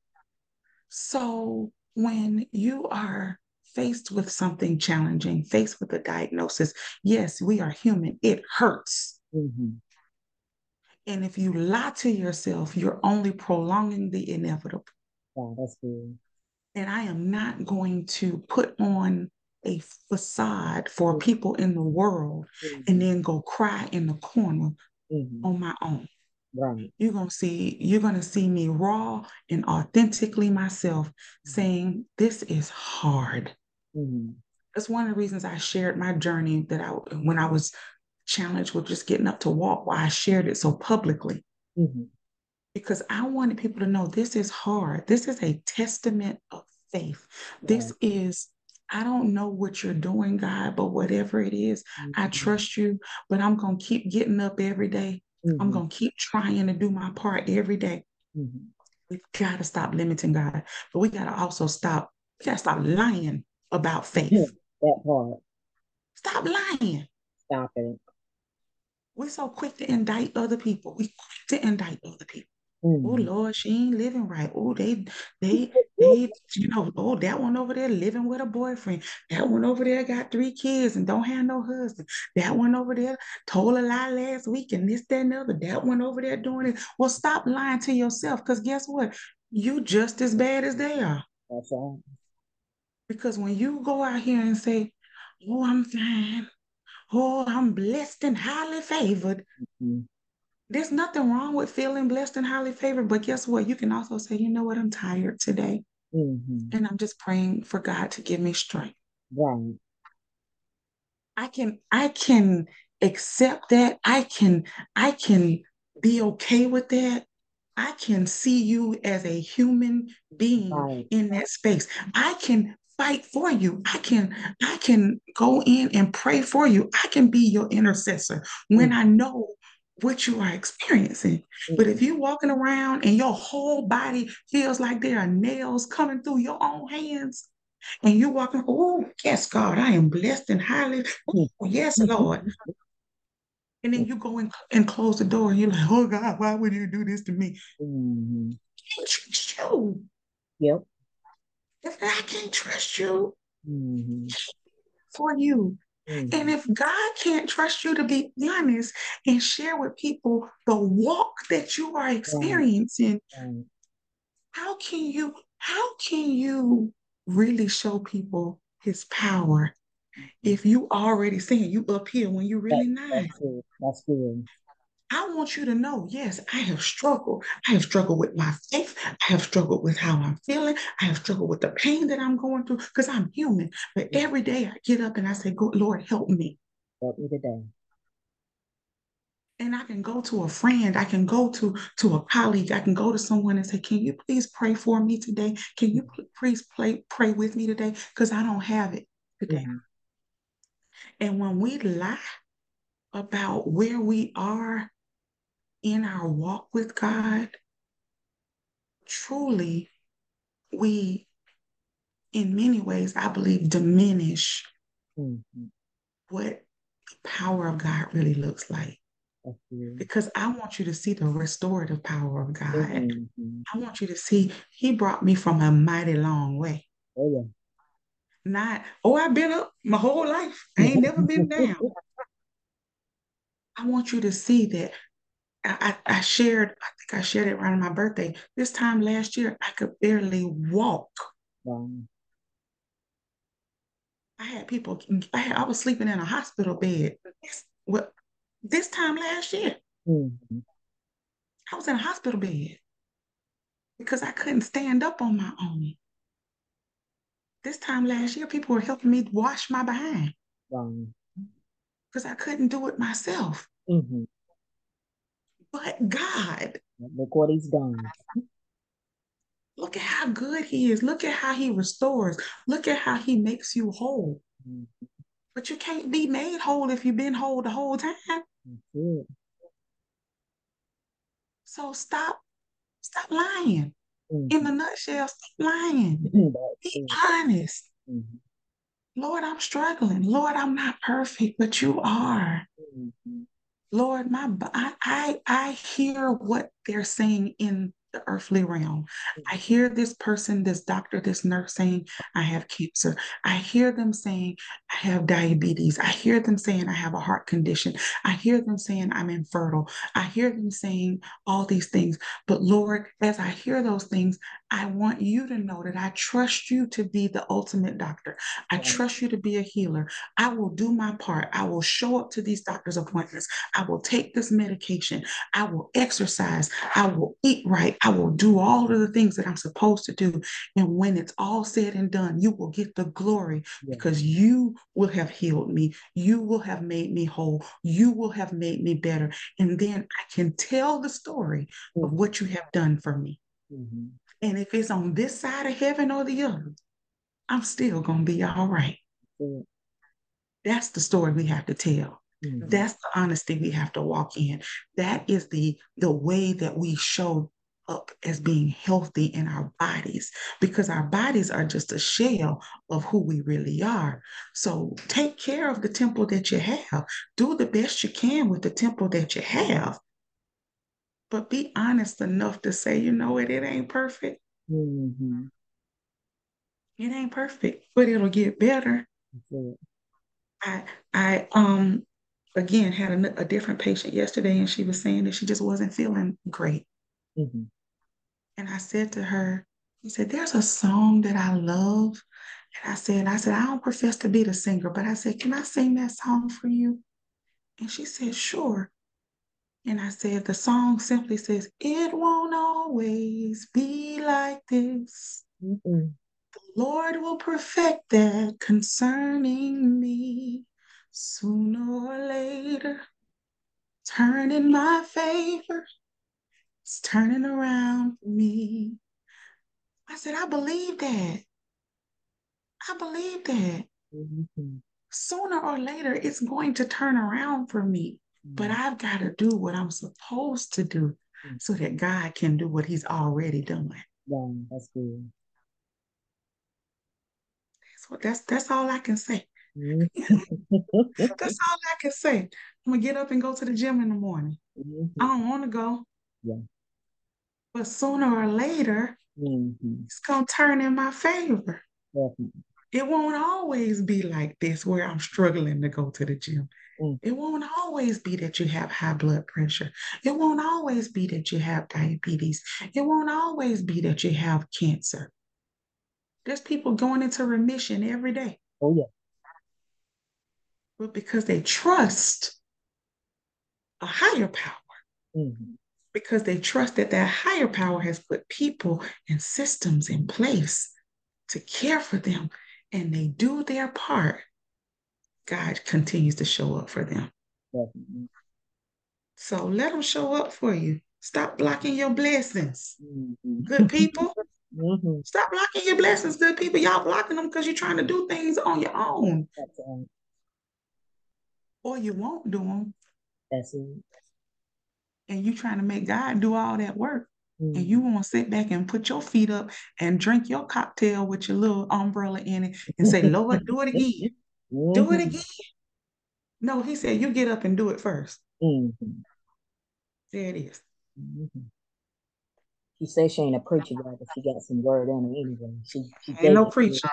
So when you are faced with something challenging, faced with a diagnosis, yes, we are human. It hurts. Mm-hmm. And if you lie to yourself, you're only prolonging the inevitable. Yeah, that's good. And I am not going to put on a facade for mm-hmm. people in the world mm-hmm. and then go cry in the corner mm-hmm. on my own. Right. You're gonna see, you're gonna see me raw and authentically myself mm-hmm. saying, This is hard. Mm-hmm. That's one of the reasons I shared my journey that I when I was challenged with just getting up to walk, why I shared it so publicly. Mm-hmm. Because I wanted people to know this is hard. This is a testament of faith. This is I don't know what you're doing, God, but whatever it is, I mm-hmm. trust you. But I'm going to keep getting up every day Mm-hmm. I'm going to keep trying to do my part every day. Mm-hmm. We've got to stop limiting God, but we got to also stop. We got to stop lying about faith. that part. Stop lying. Stop it. We're so quick to indict other people. We quick to indict other people. Oh Lord, she ain't living right. Oh, they, they, they, you know, oh, that one over there living with a boyfriend. That one over there got three kids and don't have no husband. That one over there told a lie last week and this, that, and the other. That one over there doing it. Well, stop lying to yourself because guess what? You just as bad as they are. That's right. Because when you go out here and say, "Oh, I'm fine," "Oh, I'm blessed and highly favored," mm-hmm there's nothing wrong with feeling blessed and highly favored, but guess what? You can also say, you know what, I'm tired today. Mm-hmm. And I'm just praying for God to give me strength. Right. I can I can accept that. I can I can be okay with that. I can see you as a human being right. in that space. I can fight for you. I can I can go in and pray for you. I can be your intercessor when mm-hmm. I know what you are experiencing. Mm-hmm. But if you're walking around and your whole body feels like there are nails coming through your own hands, and you're walking, oh, yes, God, I am blessed and highly. Oh, yes, Lord. And then you go in and close the door and you're like, oh God, why would you do this to me? Mm-hmm. I can't trust you. Yep. If I can't trust you mm-hmm. for you. Mm-hmm. And if God can't trust you to be honest and share with people the walk that you are experiencing, right. how can you how can you really show people his power if you already saying you up here when you're really that, not. That's good. That's good. I want you to know, yes, I have struggled. I have struggled with my faith. I have struggled with how I'm feeling. I have struggled with the pain that I'm going through because I'm human. But every day I get up and I say, Good Lord, help me. Help me today. And I can go to a friend, I can go to, to a colleague, I can go to someone and say, Can you please pray for me today? Can you please pray, pray with me today? Because I don't have it today. Mm-hmm. And when we lie about where we are in our walk with God, truly, we, in many ways, I believe, diminish mm-hmm. what the power of God really looks like. Because I want you to see the restorative power of God. Mm-hmm. I want you to see He brought me from a mighty long way. Oh, yeah not, oh, I've been up my whole life. I ain't never been down. I want you to see that I, I, shared, I think I shared it around my birthday. This time last year, I could barely walk. Wow. I had people, I, had, I was sleeping in a hospital bed. This, well, this time last year, mm-hmm. I was in a hospital bed because I couldn't stand up on my own. This time last year, people were helping me wash my behind because I couldn't do it myself. Mm-hmm. But God, look what He's done. Look at how good He is. Look at how He restores. Look at how He makes you whole. Mm-hmm. But you can't be made whole if you've been whole the whole time. Mm-hmm. So stop, stop lying. Mm-hmm. In a nutshell, stop lying. Be honest. Mm-hmm. Lord, I'm struggling. Lord, I'm not perfect, but you are. Lord, my I, I I hear what they're saying in the earthly realm. I mm-hmm. hear this person, this doctor, this nurse saying, I have cancer. I hear them saying, I have diabetes. I hear them saying, I have a heart condition. I hear them saying, I'm infertile. I hear them saying all these things. But Lord, as I hear those things, I want you to know that I trust you to be the ultimate doctor. I trust you to be a healer. I will do my part. I will show up to these doctor's appointments. I will take this medication. I will exercise. I will eat right. I will do all of the things that I'm supposed to do. And when it's all said and done, you will get the glory yeah. because you will have healed me. You will have made me whole. You will have made me better. And then I can tell the story of what you have done for me. Mm-hmm. And if it's on this side of heaven or the other, I'm still going to be all right. mm-hmm. That's the story we have to tell. Mm-hmm. That's the honesty we have to walk in. That is the the way that we show up as being healthy in our bodies because our bodies are just a shell of who we really are. So take care of the temple that you have. Do the best you can with the temple that you have. But be honest enough to say, you know what, it ain't perfect. Mm-hmm. It ain't perfect, but it'll get better. I I um again had a, a, different patient yesterday, and she was saying that she just wasn't feeling great. Mm-hmm. And I said to her, he said, there's a song that I love. And I said, I said, I don't profess to be the singer, but I said, can I sing that song for you? And she said, sure. And I said, the song simply says, it won't always be like this. Mm-mm. The Lord will perfect that concerning me sooner or later. Turn in my favor. It's turning around for me. I said, I believe that. I believe that. Mm-hmm. Sooner or later, it's going to turn around for me. Mm-hmm. But I've got to do what I'm supposed to do mm-hmm. so that God can do what He's already done. Yeah, that's good. That's what that's that's all I can say. Mm-hmm. that's all I can say. I'm gonna get up and go to the gym in the morning. Mm-hmm. I don't want to go. Yeah. But sooner or later, mm-hmm. it's gonna turn in my favor. Definitely. It won't always be like this where I'm struggling to go to the gym. Mm. It won't always be that you have high blood pressure. It won't always be that you have diabetes. It won't always be that you have cancer. There's people going into remission every day. Oh, yeah. But because they trust a higher power, mm-hmm. Because they trust that that higher power has put people and systems in place to care for them and they do their part, God continues to show up for them. So let them show up for you. Stop blocking your blessings. Mm-hmm. Good people. mm-hmm. Stop blocking your blessings, good people. Y'all blocking them because you're trying to do things on your own. Or you won't do them. That's it. And you trying to make God do all that work. Mm-hmm. And you want to sit back and put your feet up and drink your cocktail with your little umbrella in it and say, Lord, do it again. Mm-hmm. Do it mm-hmm. again. No, he said, you get up and do it 1st mm-hmm. There it is. Mm-hmm. She says she ain't a preacher, but she got some word in her anyway. She, she ain't no preacher.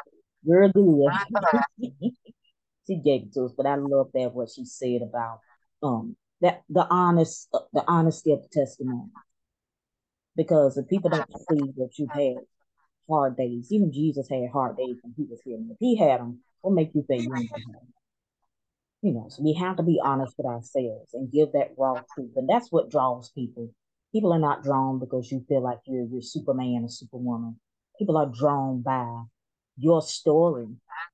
Girl, good. she gave it to us, but I love that what she said about um that the honest the honesty of the testimony. Because if people don't see that you've had hard days, even Jesus had hard days when he was here. And if he had them, what make you think you ain't gonna have? You know, so we have to be honest with ourselves and give that raw truth. And that's what draws people. People are not drawn because you feel like you're you're Superman or Superwoman. People are drawn by your story.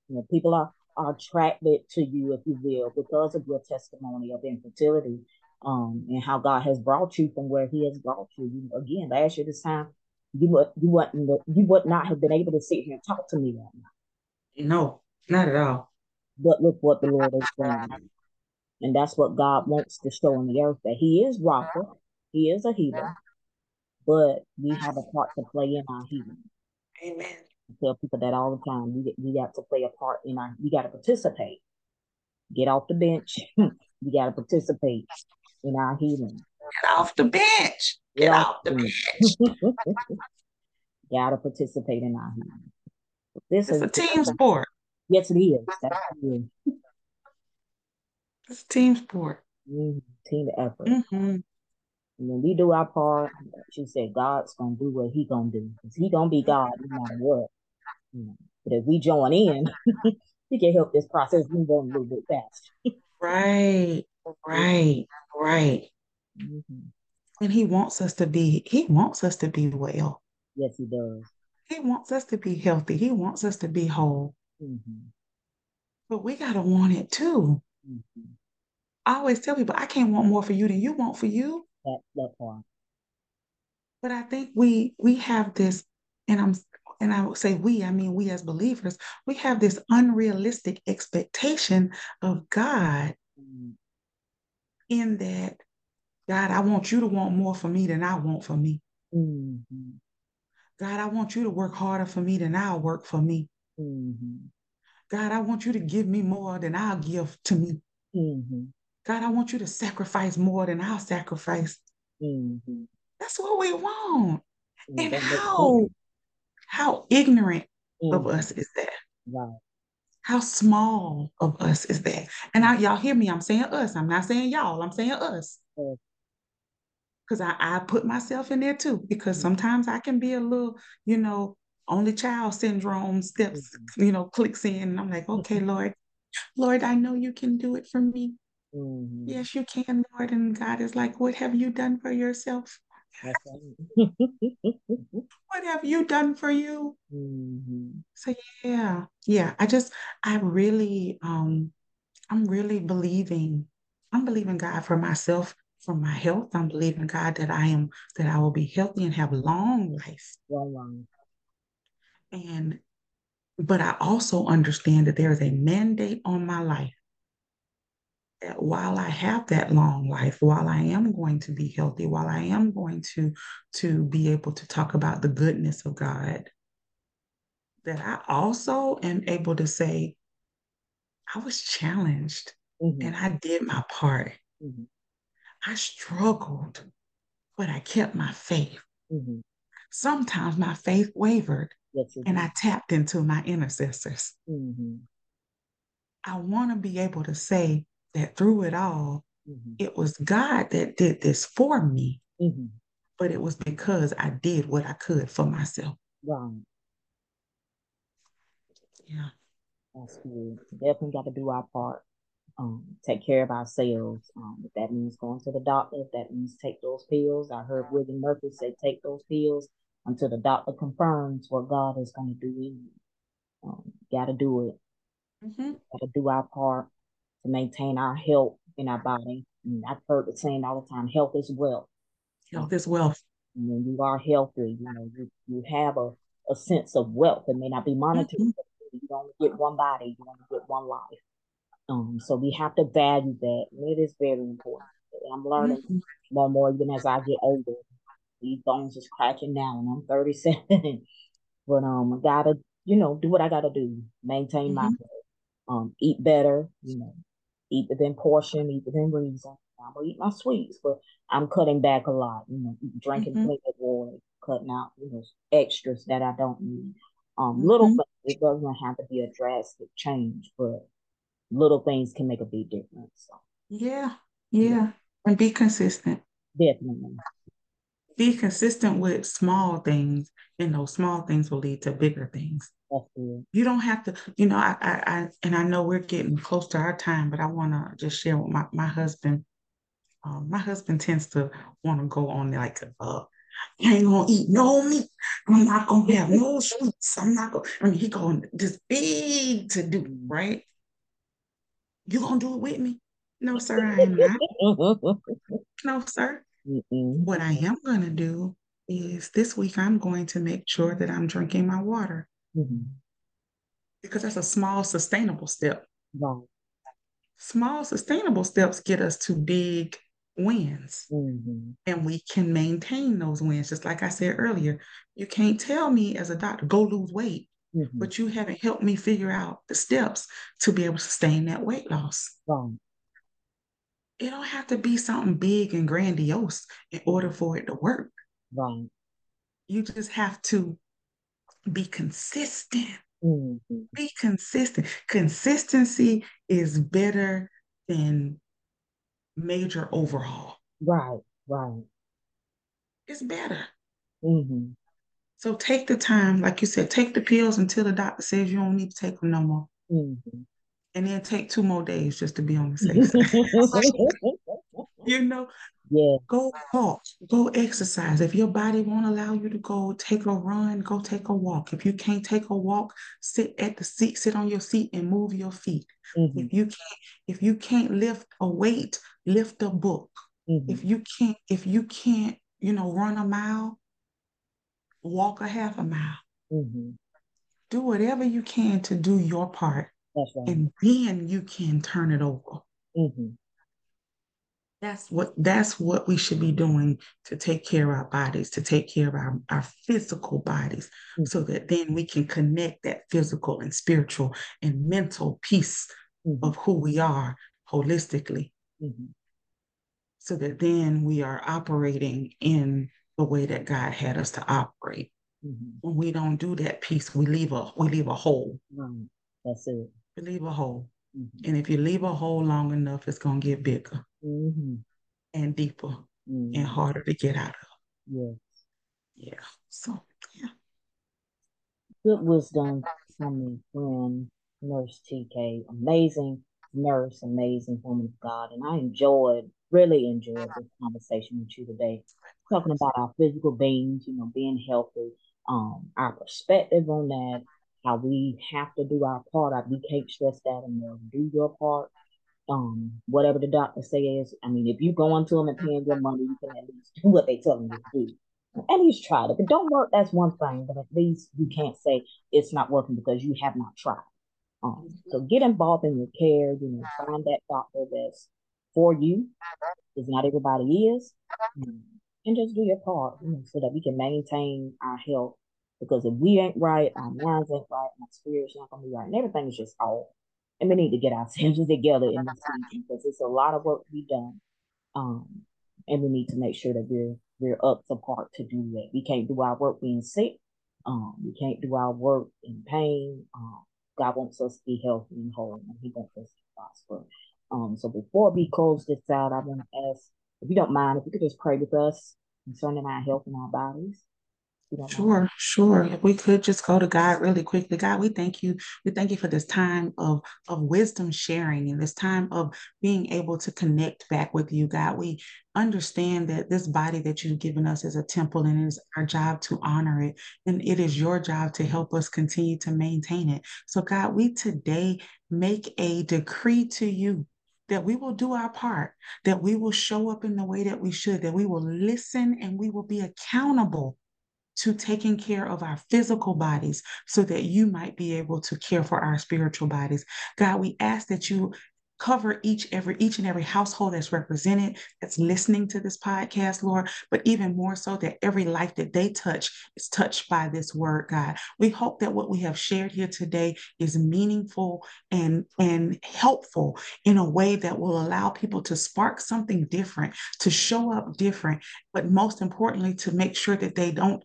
You know, people are attracted to you, if you will, because of your testimony of infertility um, and how God has brought you from where He has brought you. you again, last year this time, you would you wouldn't you would not have been able to sit here and talk to me right now. No, not at all. But look what the Lord has done, and that's what God wants to show on the earth that He is Rapha, He is a healer, but we have a part to play in our healing. Amen. Tell people that all the time. We we got to play a part in our. We got to participate. Get off the bench. we got to participate in our healing. Get off the bench. Get, Get off the bench. Gotta participate in our healing. This it's is a team sport. Yes, it is. That's it is. It's a team sport. Mm-hmm. Team effort. Mm-hmm. when we do our part, she said God's gonna do what He gonna do. Cause He gonna be God no matter what. But if we join in, we can help this process move on a little bit faster. right. Right, right. Mm-hmm. And he wants us to be, he wants us to be well. Yes, he does. He wants us to be healthy. He wants us to be whole. Mm-hmm. But we gotta want it too. Mm-hmm. I always tell people I can't want more for you than you want for you. That that part. But I think we we have this, and I'm and I would say we, I mean we as believers, we have this unrealistic expectation of God mm-hmm in that, God, I want you to want more for me than I want for me. Mm-hmm. God, I want you to work harder for me than I'll work for me. Mm-hmm. God, I want you to give me more than I'll give to me. Mm-hmm. God, I want you to sacrifice more than I'll sacrifice. Mm-hmm. That's what we want. And how how ignorant of mm-hmm. us is that? Right. How small of us is that? And I, y'all hear me? I'm saying us. I'm not saying y'all. I'm saying us. Because I, I put myself in there too. Because mm-hmm. sometimes I can be a little, you know, only child syndrome steps, mm-hmm. you know, clicks in. And I'm like, okay, mm-hmm. Lord, Lord, I know you can do it for me. Yes, you can, Lord. And God is like, what have you done for yourself? what have you done for you? Mm-hmm. So yeah, yeah. I just, I really, um, I'm really believing. I'm believing God for myself, for my health. I'm believing God that I am, that I will be healthy and have long life. Long, long. And But I also understand that there is a mandate on my life while I have that long life, while I am going to be healthy, while I am going to to be able to talk about the goodness of God, that I also am able to say, I was challenged mm-hmm. and I did my part. Mm-hmm. I struggled, but I kept my faith. Mm-hmm. Sometimes my faith wavered yes, and I tapped into my intercessors. Mm-hmm. I want to be able to say that through it all, mm-hmm. it was God that did this for me, mm-hmm. but it was because I did what I could for myself. Right. Yeah. That's good. Definitely got to do our part. Um, take care of ourselves. Um, if that means going to the doctor, if that means take those pills. I heard William Murphy say take those pills until the doctor confirms what God is going to do in you. Um, got to do it. Mm-hmm. Got to do our part to maintain our health in our body. And I've heard the saying all the time: health is wealth. Health is wealth. when you are healthy, you know you, you have a, a sense of wealth. It may not be monetary. Mm-hmm. You only get one body. You only get one life. Um, so we have to value that. And it is very important. I'm learning mm-hmm. more and more even as I get older. These bones is cracking now and I'm 37. but um I gotta, you know, do what I gotta do. Maintain mm-hmm. my health. Um, eat better, you know, eat within portion, eat within reason. I'm gonna eat my sweets, but I'm cutting back a lot, you know, drinking mm-hmm. plenty of water, cutting out, you know, extras that I don't need. Um, mm-hmm. little things, it doesn't have to be a drastic change, but little things can make a big difference. So. Yeah, yeah, and be consistent. Definitely. Be consistent with small things, and those small things will lead to bigger things. You don't have to, you know, I, I, I, and I know we're getting close to our time, but I want to just share with my, my husband. Um, my husband tends to want to go on like, uh, I ain't gonna eat no meat. I'm not gonna have no sweets. I'm not gonna, I mean, he going this big to do, right? You gonna do it with me? No, sir, I am not. no, sir. Mm-mm. What I am gonna do is this week I'm going to make sure that I'm drinking my water. Mm-hmm. Because that's a small, sustainable step. Right. Small, sustainable steps get us to big wins. Mm-hmm. And we can maintain those wins. Just like I said earlier, you can't tell me as a doctor, go lose weight, mm-hmm. but you haven't helped me figure out the steps to be able to sustain that weight loss. It don't have to be something big and grandiose in order for it to work. Right. You just have to be consistent. Mm-hmm. Be consistent. Consistency is better than major overhaul. Right, right. It's better. Mm-hmm. So take the time, like you said, take the pills until the doctor says you don't need to take them no more. Mm-hmm. And then take two more days just to be on the safe side. you know, yeah. Go walk, go exercise. If your body won't allow you to go take a run, go take a walk. If you can't take a walk, sit at the seat, sit on your seat and move your feet. Mm-hmm. If you can't, if you can't lift a weight, lift a book. Mm-hmm. If you can't, if you can't, you know, run a mile, walk a half a mile. Mm-hmm. Do whatever you can to do your part. Right. And then you can turn it over. Mm-hmm. That's what that's what we should be doing to take care of our bodies, to take care of our, our physical bodies, mm-hmm. so that then we can connect that physical and spiritual and mental piece mm-hmm. of who we are holistically. Mm-hmm. So that then we are operating in the way that God had us to operate. Mm-hmm. When we don't do that piece, we leave a we leave a hole. That's it. Leave a hole. Mm-hmm. And if you leave a hole long enough, it's gonna get bigger mm-hmm. and deeper mm-hmm. and harder to get out of. Yes. Yeah. So yeah. Good wisdom from my friend Nurse TK. Amazing nurse, amazing woman of God. And I enjoyed, really enjoyed this conversation with you today. Talking about our physical beings, you know, being healthy, um, our perspective on that, how we have to do our part. We can't stress that enough. Do your part. Um, whatever the doctor says. I mean, if you go into them and paying your money, you can at least do what they tell you to do. at least try it. If it don't work, that's one thing, but at least you can't say it's not working because you have not tried. Um, so get involved in your care, you know, find that doctor that's for you, because not everybody is, and just do your part, you know, so that we can maintain our health. Because if we ain't right, our minds ain't right, our spirit's not gonna be right, and everything is just off. And we need to get ourselves together in this season because it's a lot of work to be done. Um, and we need to make sure that we're we're up to part to do that. We can't do our work being sick. Um, we can't do our work in pain. Um, God wants us to be healthy and whole, and He wants us to prosper. Um, so before we close this out, I want to ask if you don't mind, if you could just pray with us concerning our health and our bodies. Sure, sure. If we could just go to God really quickly. God, we thank you. We thank you for this time of, of wisdom sharing and this time of being able to connect back with you, God. We understand that this body that you've given us is a temple and it is our job to honor it. And it is your job to help us continue to maintain it. So, God, we today make a decree to you that we will do our part, that we will show up in the way that we should, that we will listen and we will be accountable to taking care of our physical bodies so that you might be able to care for our spiritual bodies. God, we ask that you cover each every each and every household that's represented that's listening to this podcast lord but even more so that every life that they touch is touched by this word god we hope that what we have shared here today is meaningful and and helpful in a way that will allow people to spark something different to show up different but most importantly to make sure that they don't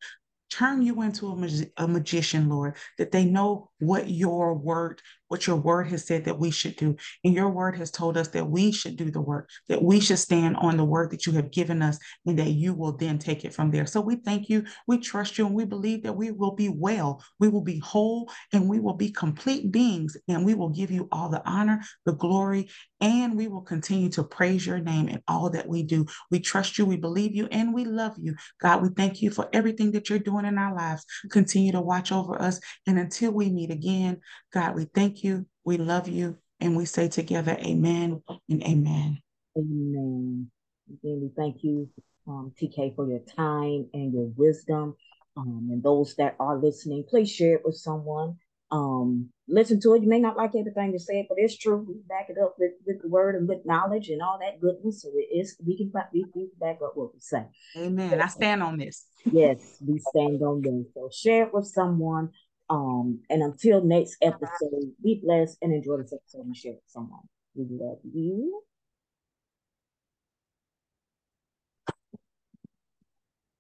turn you into a, a magician, Lord, that they know what your word what your word has said that we should do. And your word has told us that we should do the work, that we should stand on the word that you have given us, and that you will then take it from there. So we thank you, we trust you, and we believe that we will be well, we will be whole, and we will be complete beings, and we will give you all the honor, the glory, and we will continue to praise your name in all that we do. We trust you, we believe you, and we love you. God, we thank you for everything that you're doing in our lives. Continue to watch over us. And until we meet again, God, we thank you, we love you, and we say together, Amen and Amen. Amen. Again, we thank you, um, TK, for your time and your wisdom. Um, and those that are listening, please share it with someone. Um, listen to it. You may not like everything to say, but it's true. We back it up with, with the word and with knowledge and all that goodness. So it is we can we, we back up what we say. Amen. I stand on this. yes, we stand on this. So share it with someone. Um, and until next episode, be blessed and enjoy this episode and share it with someone. We love you.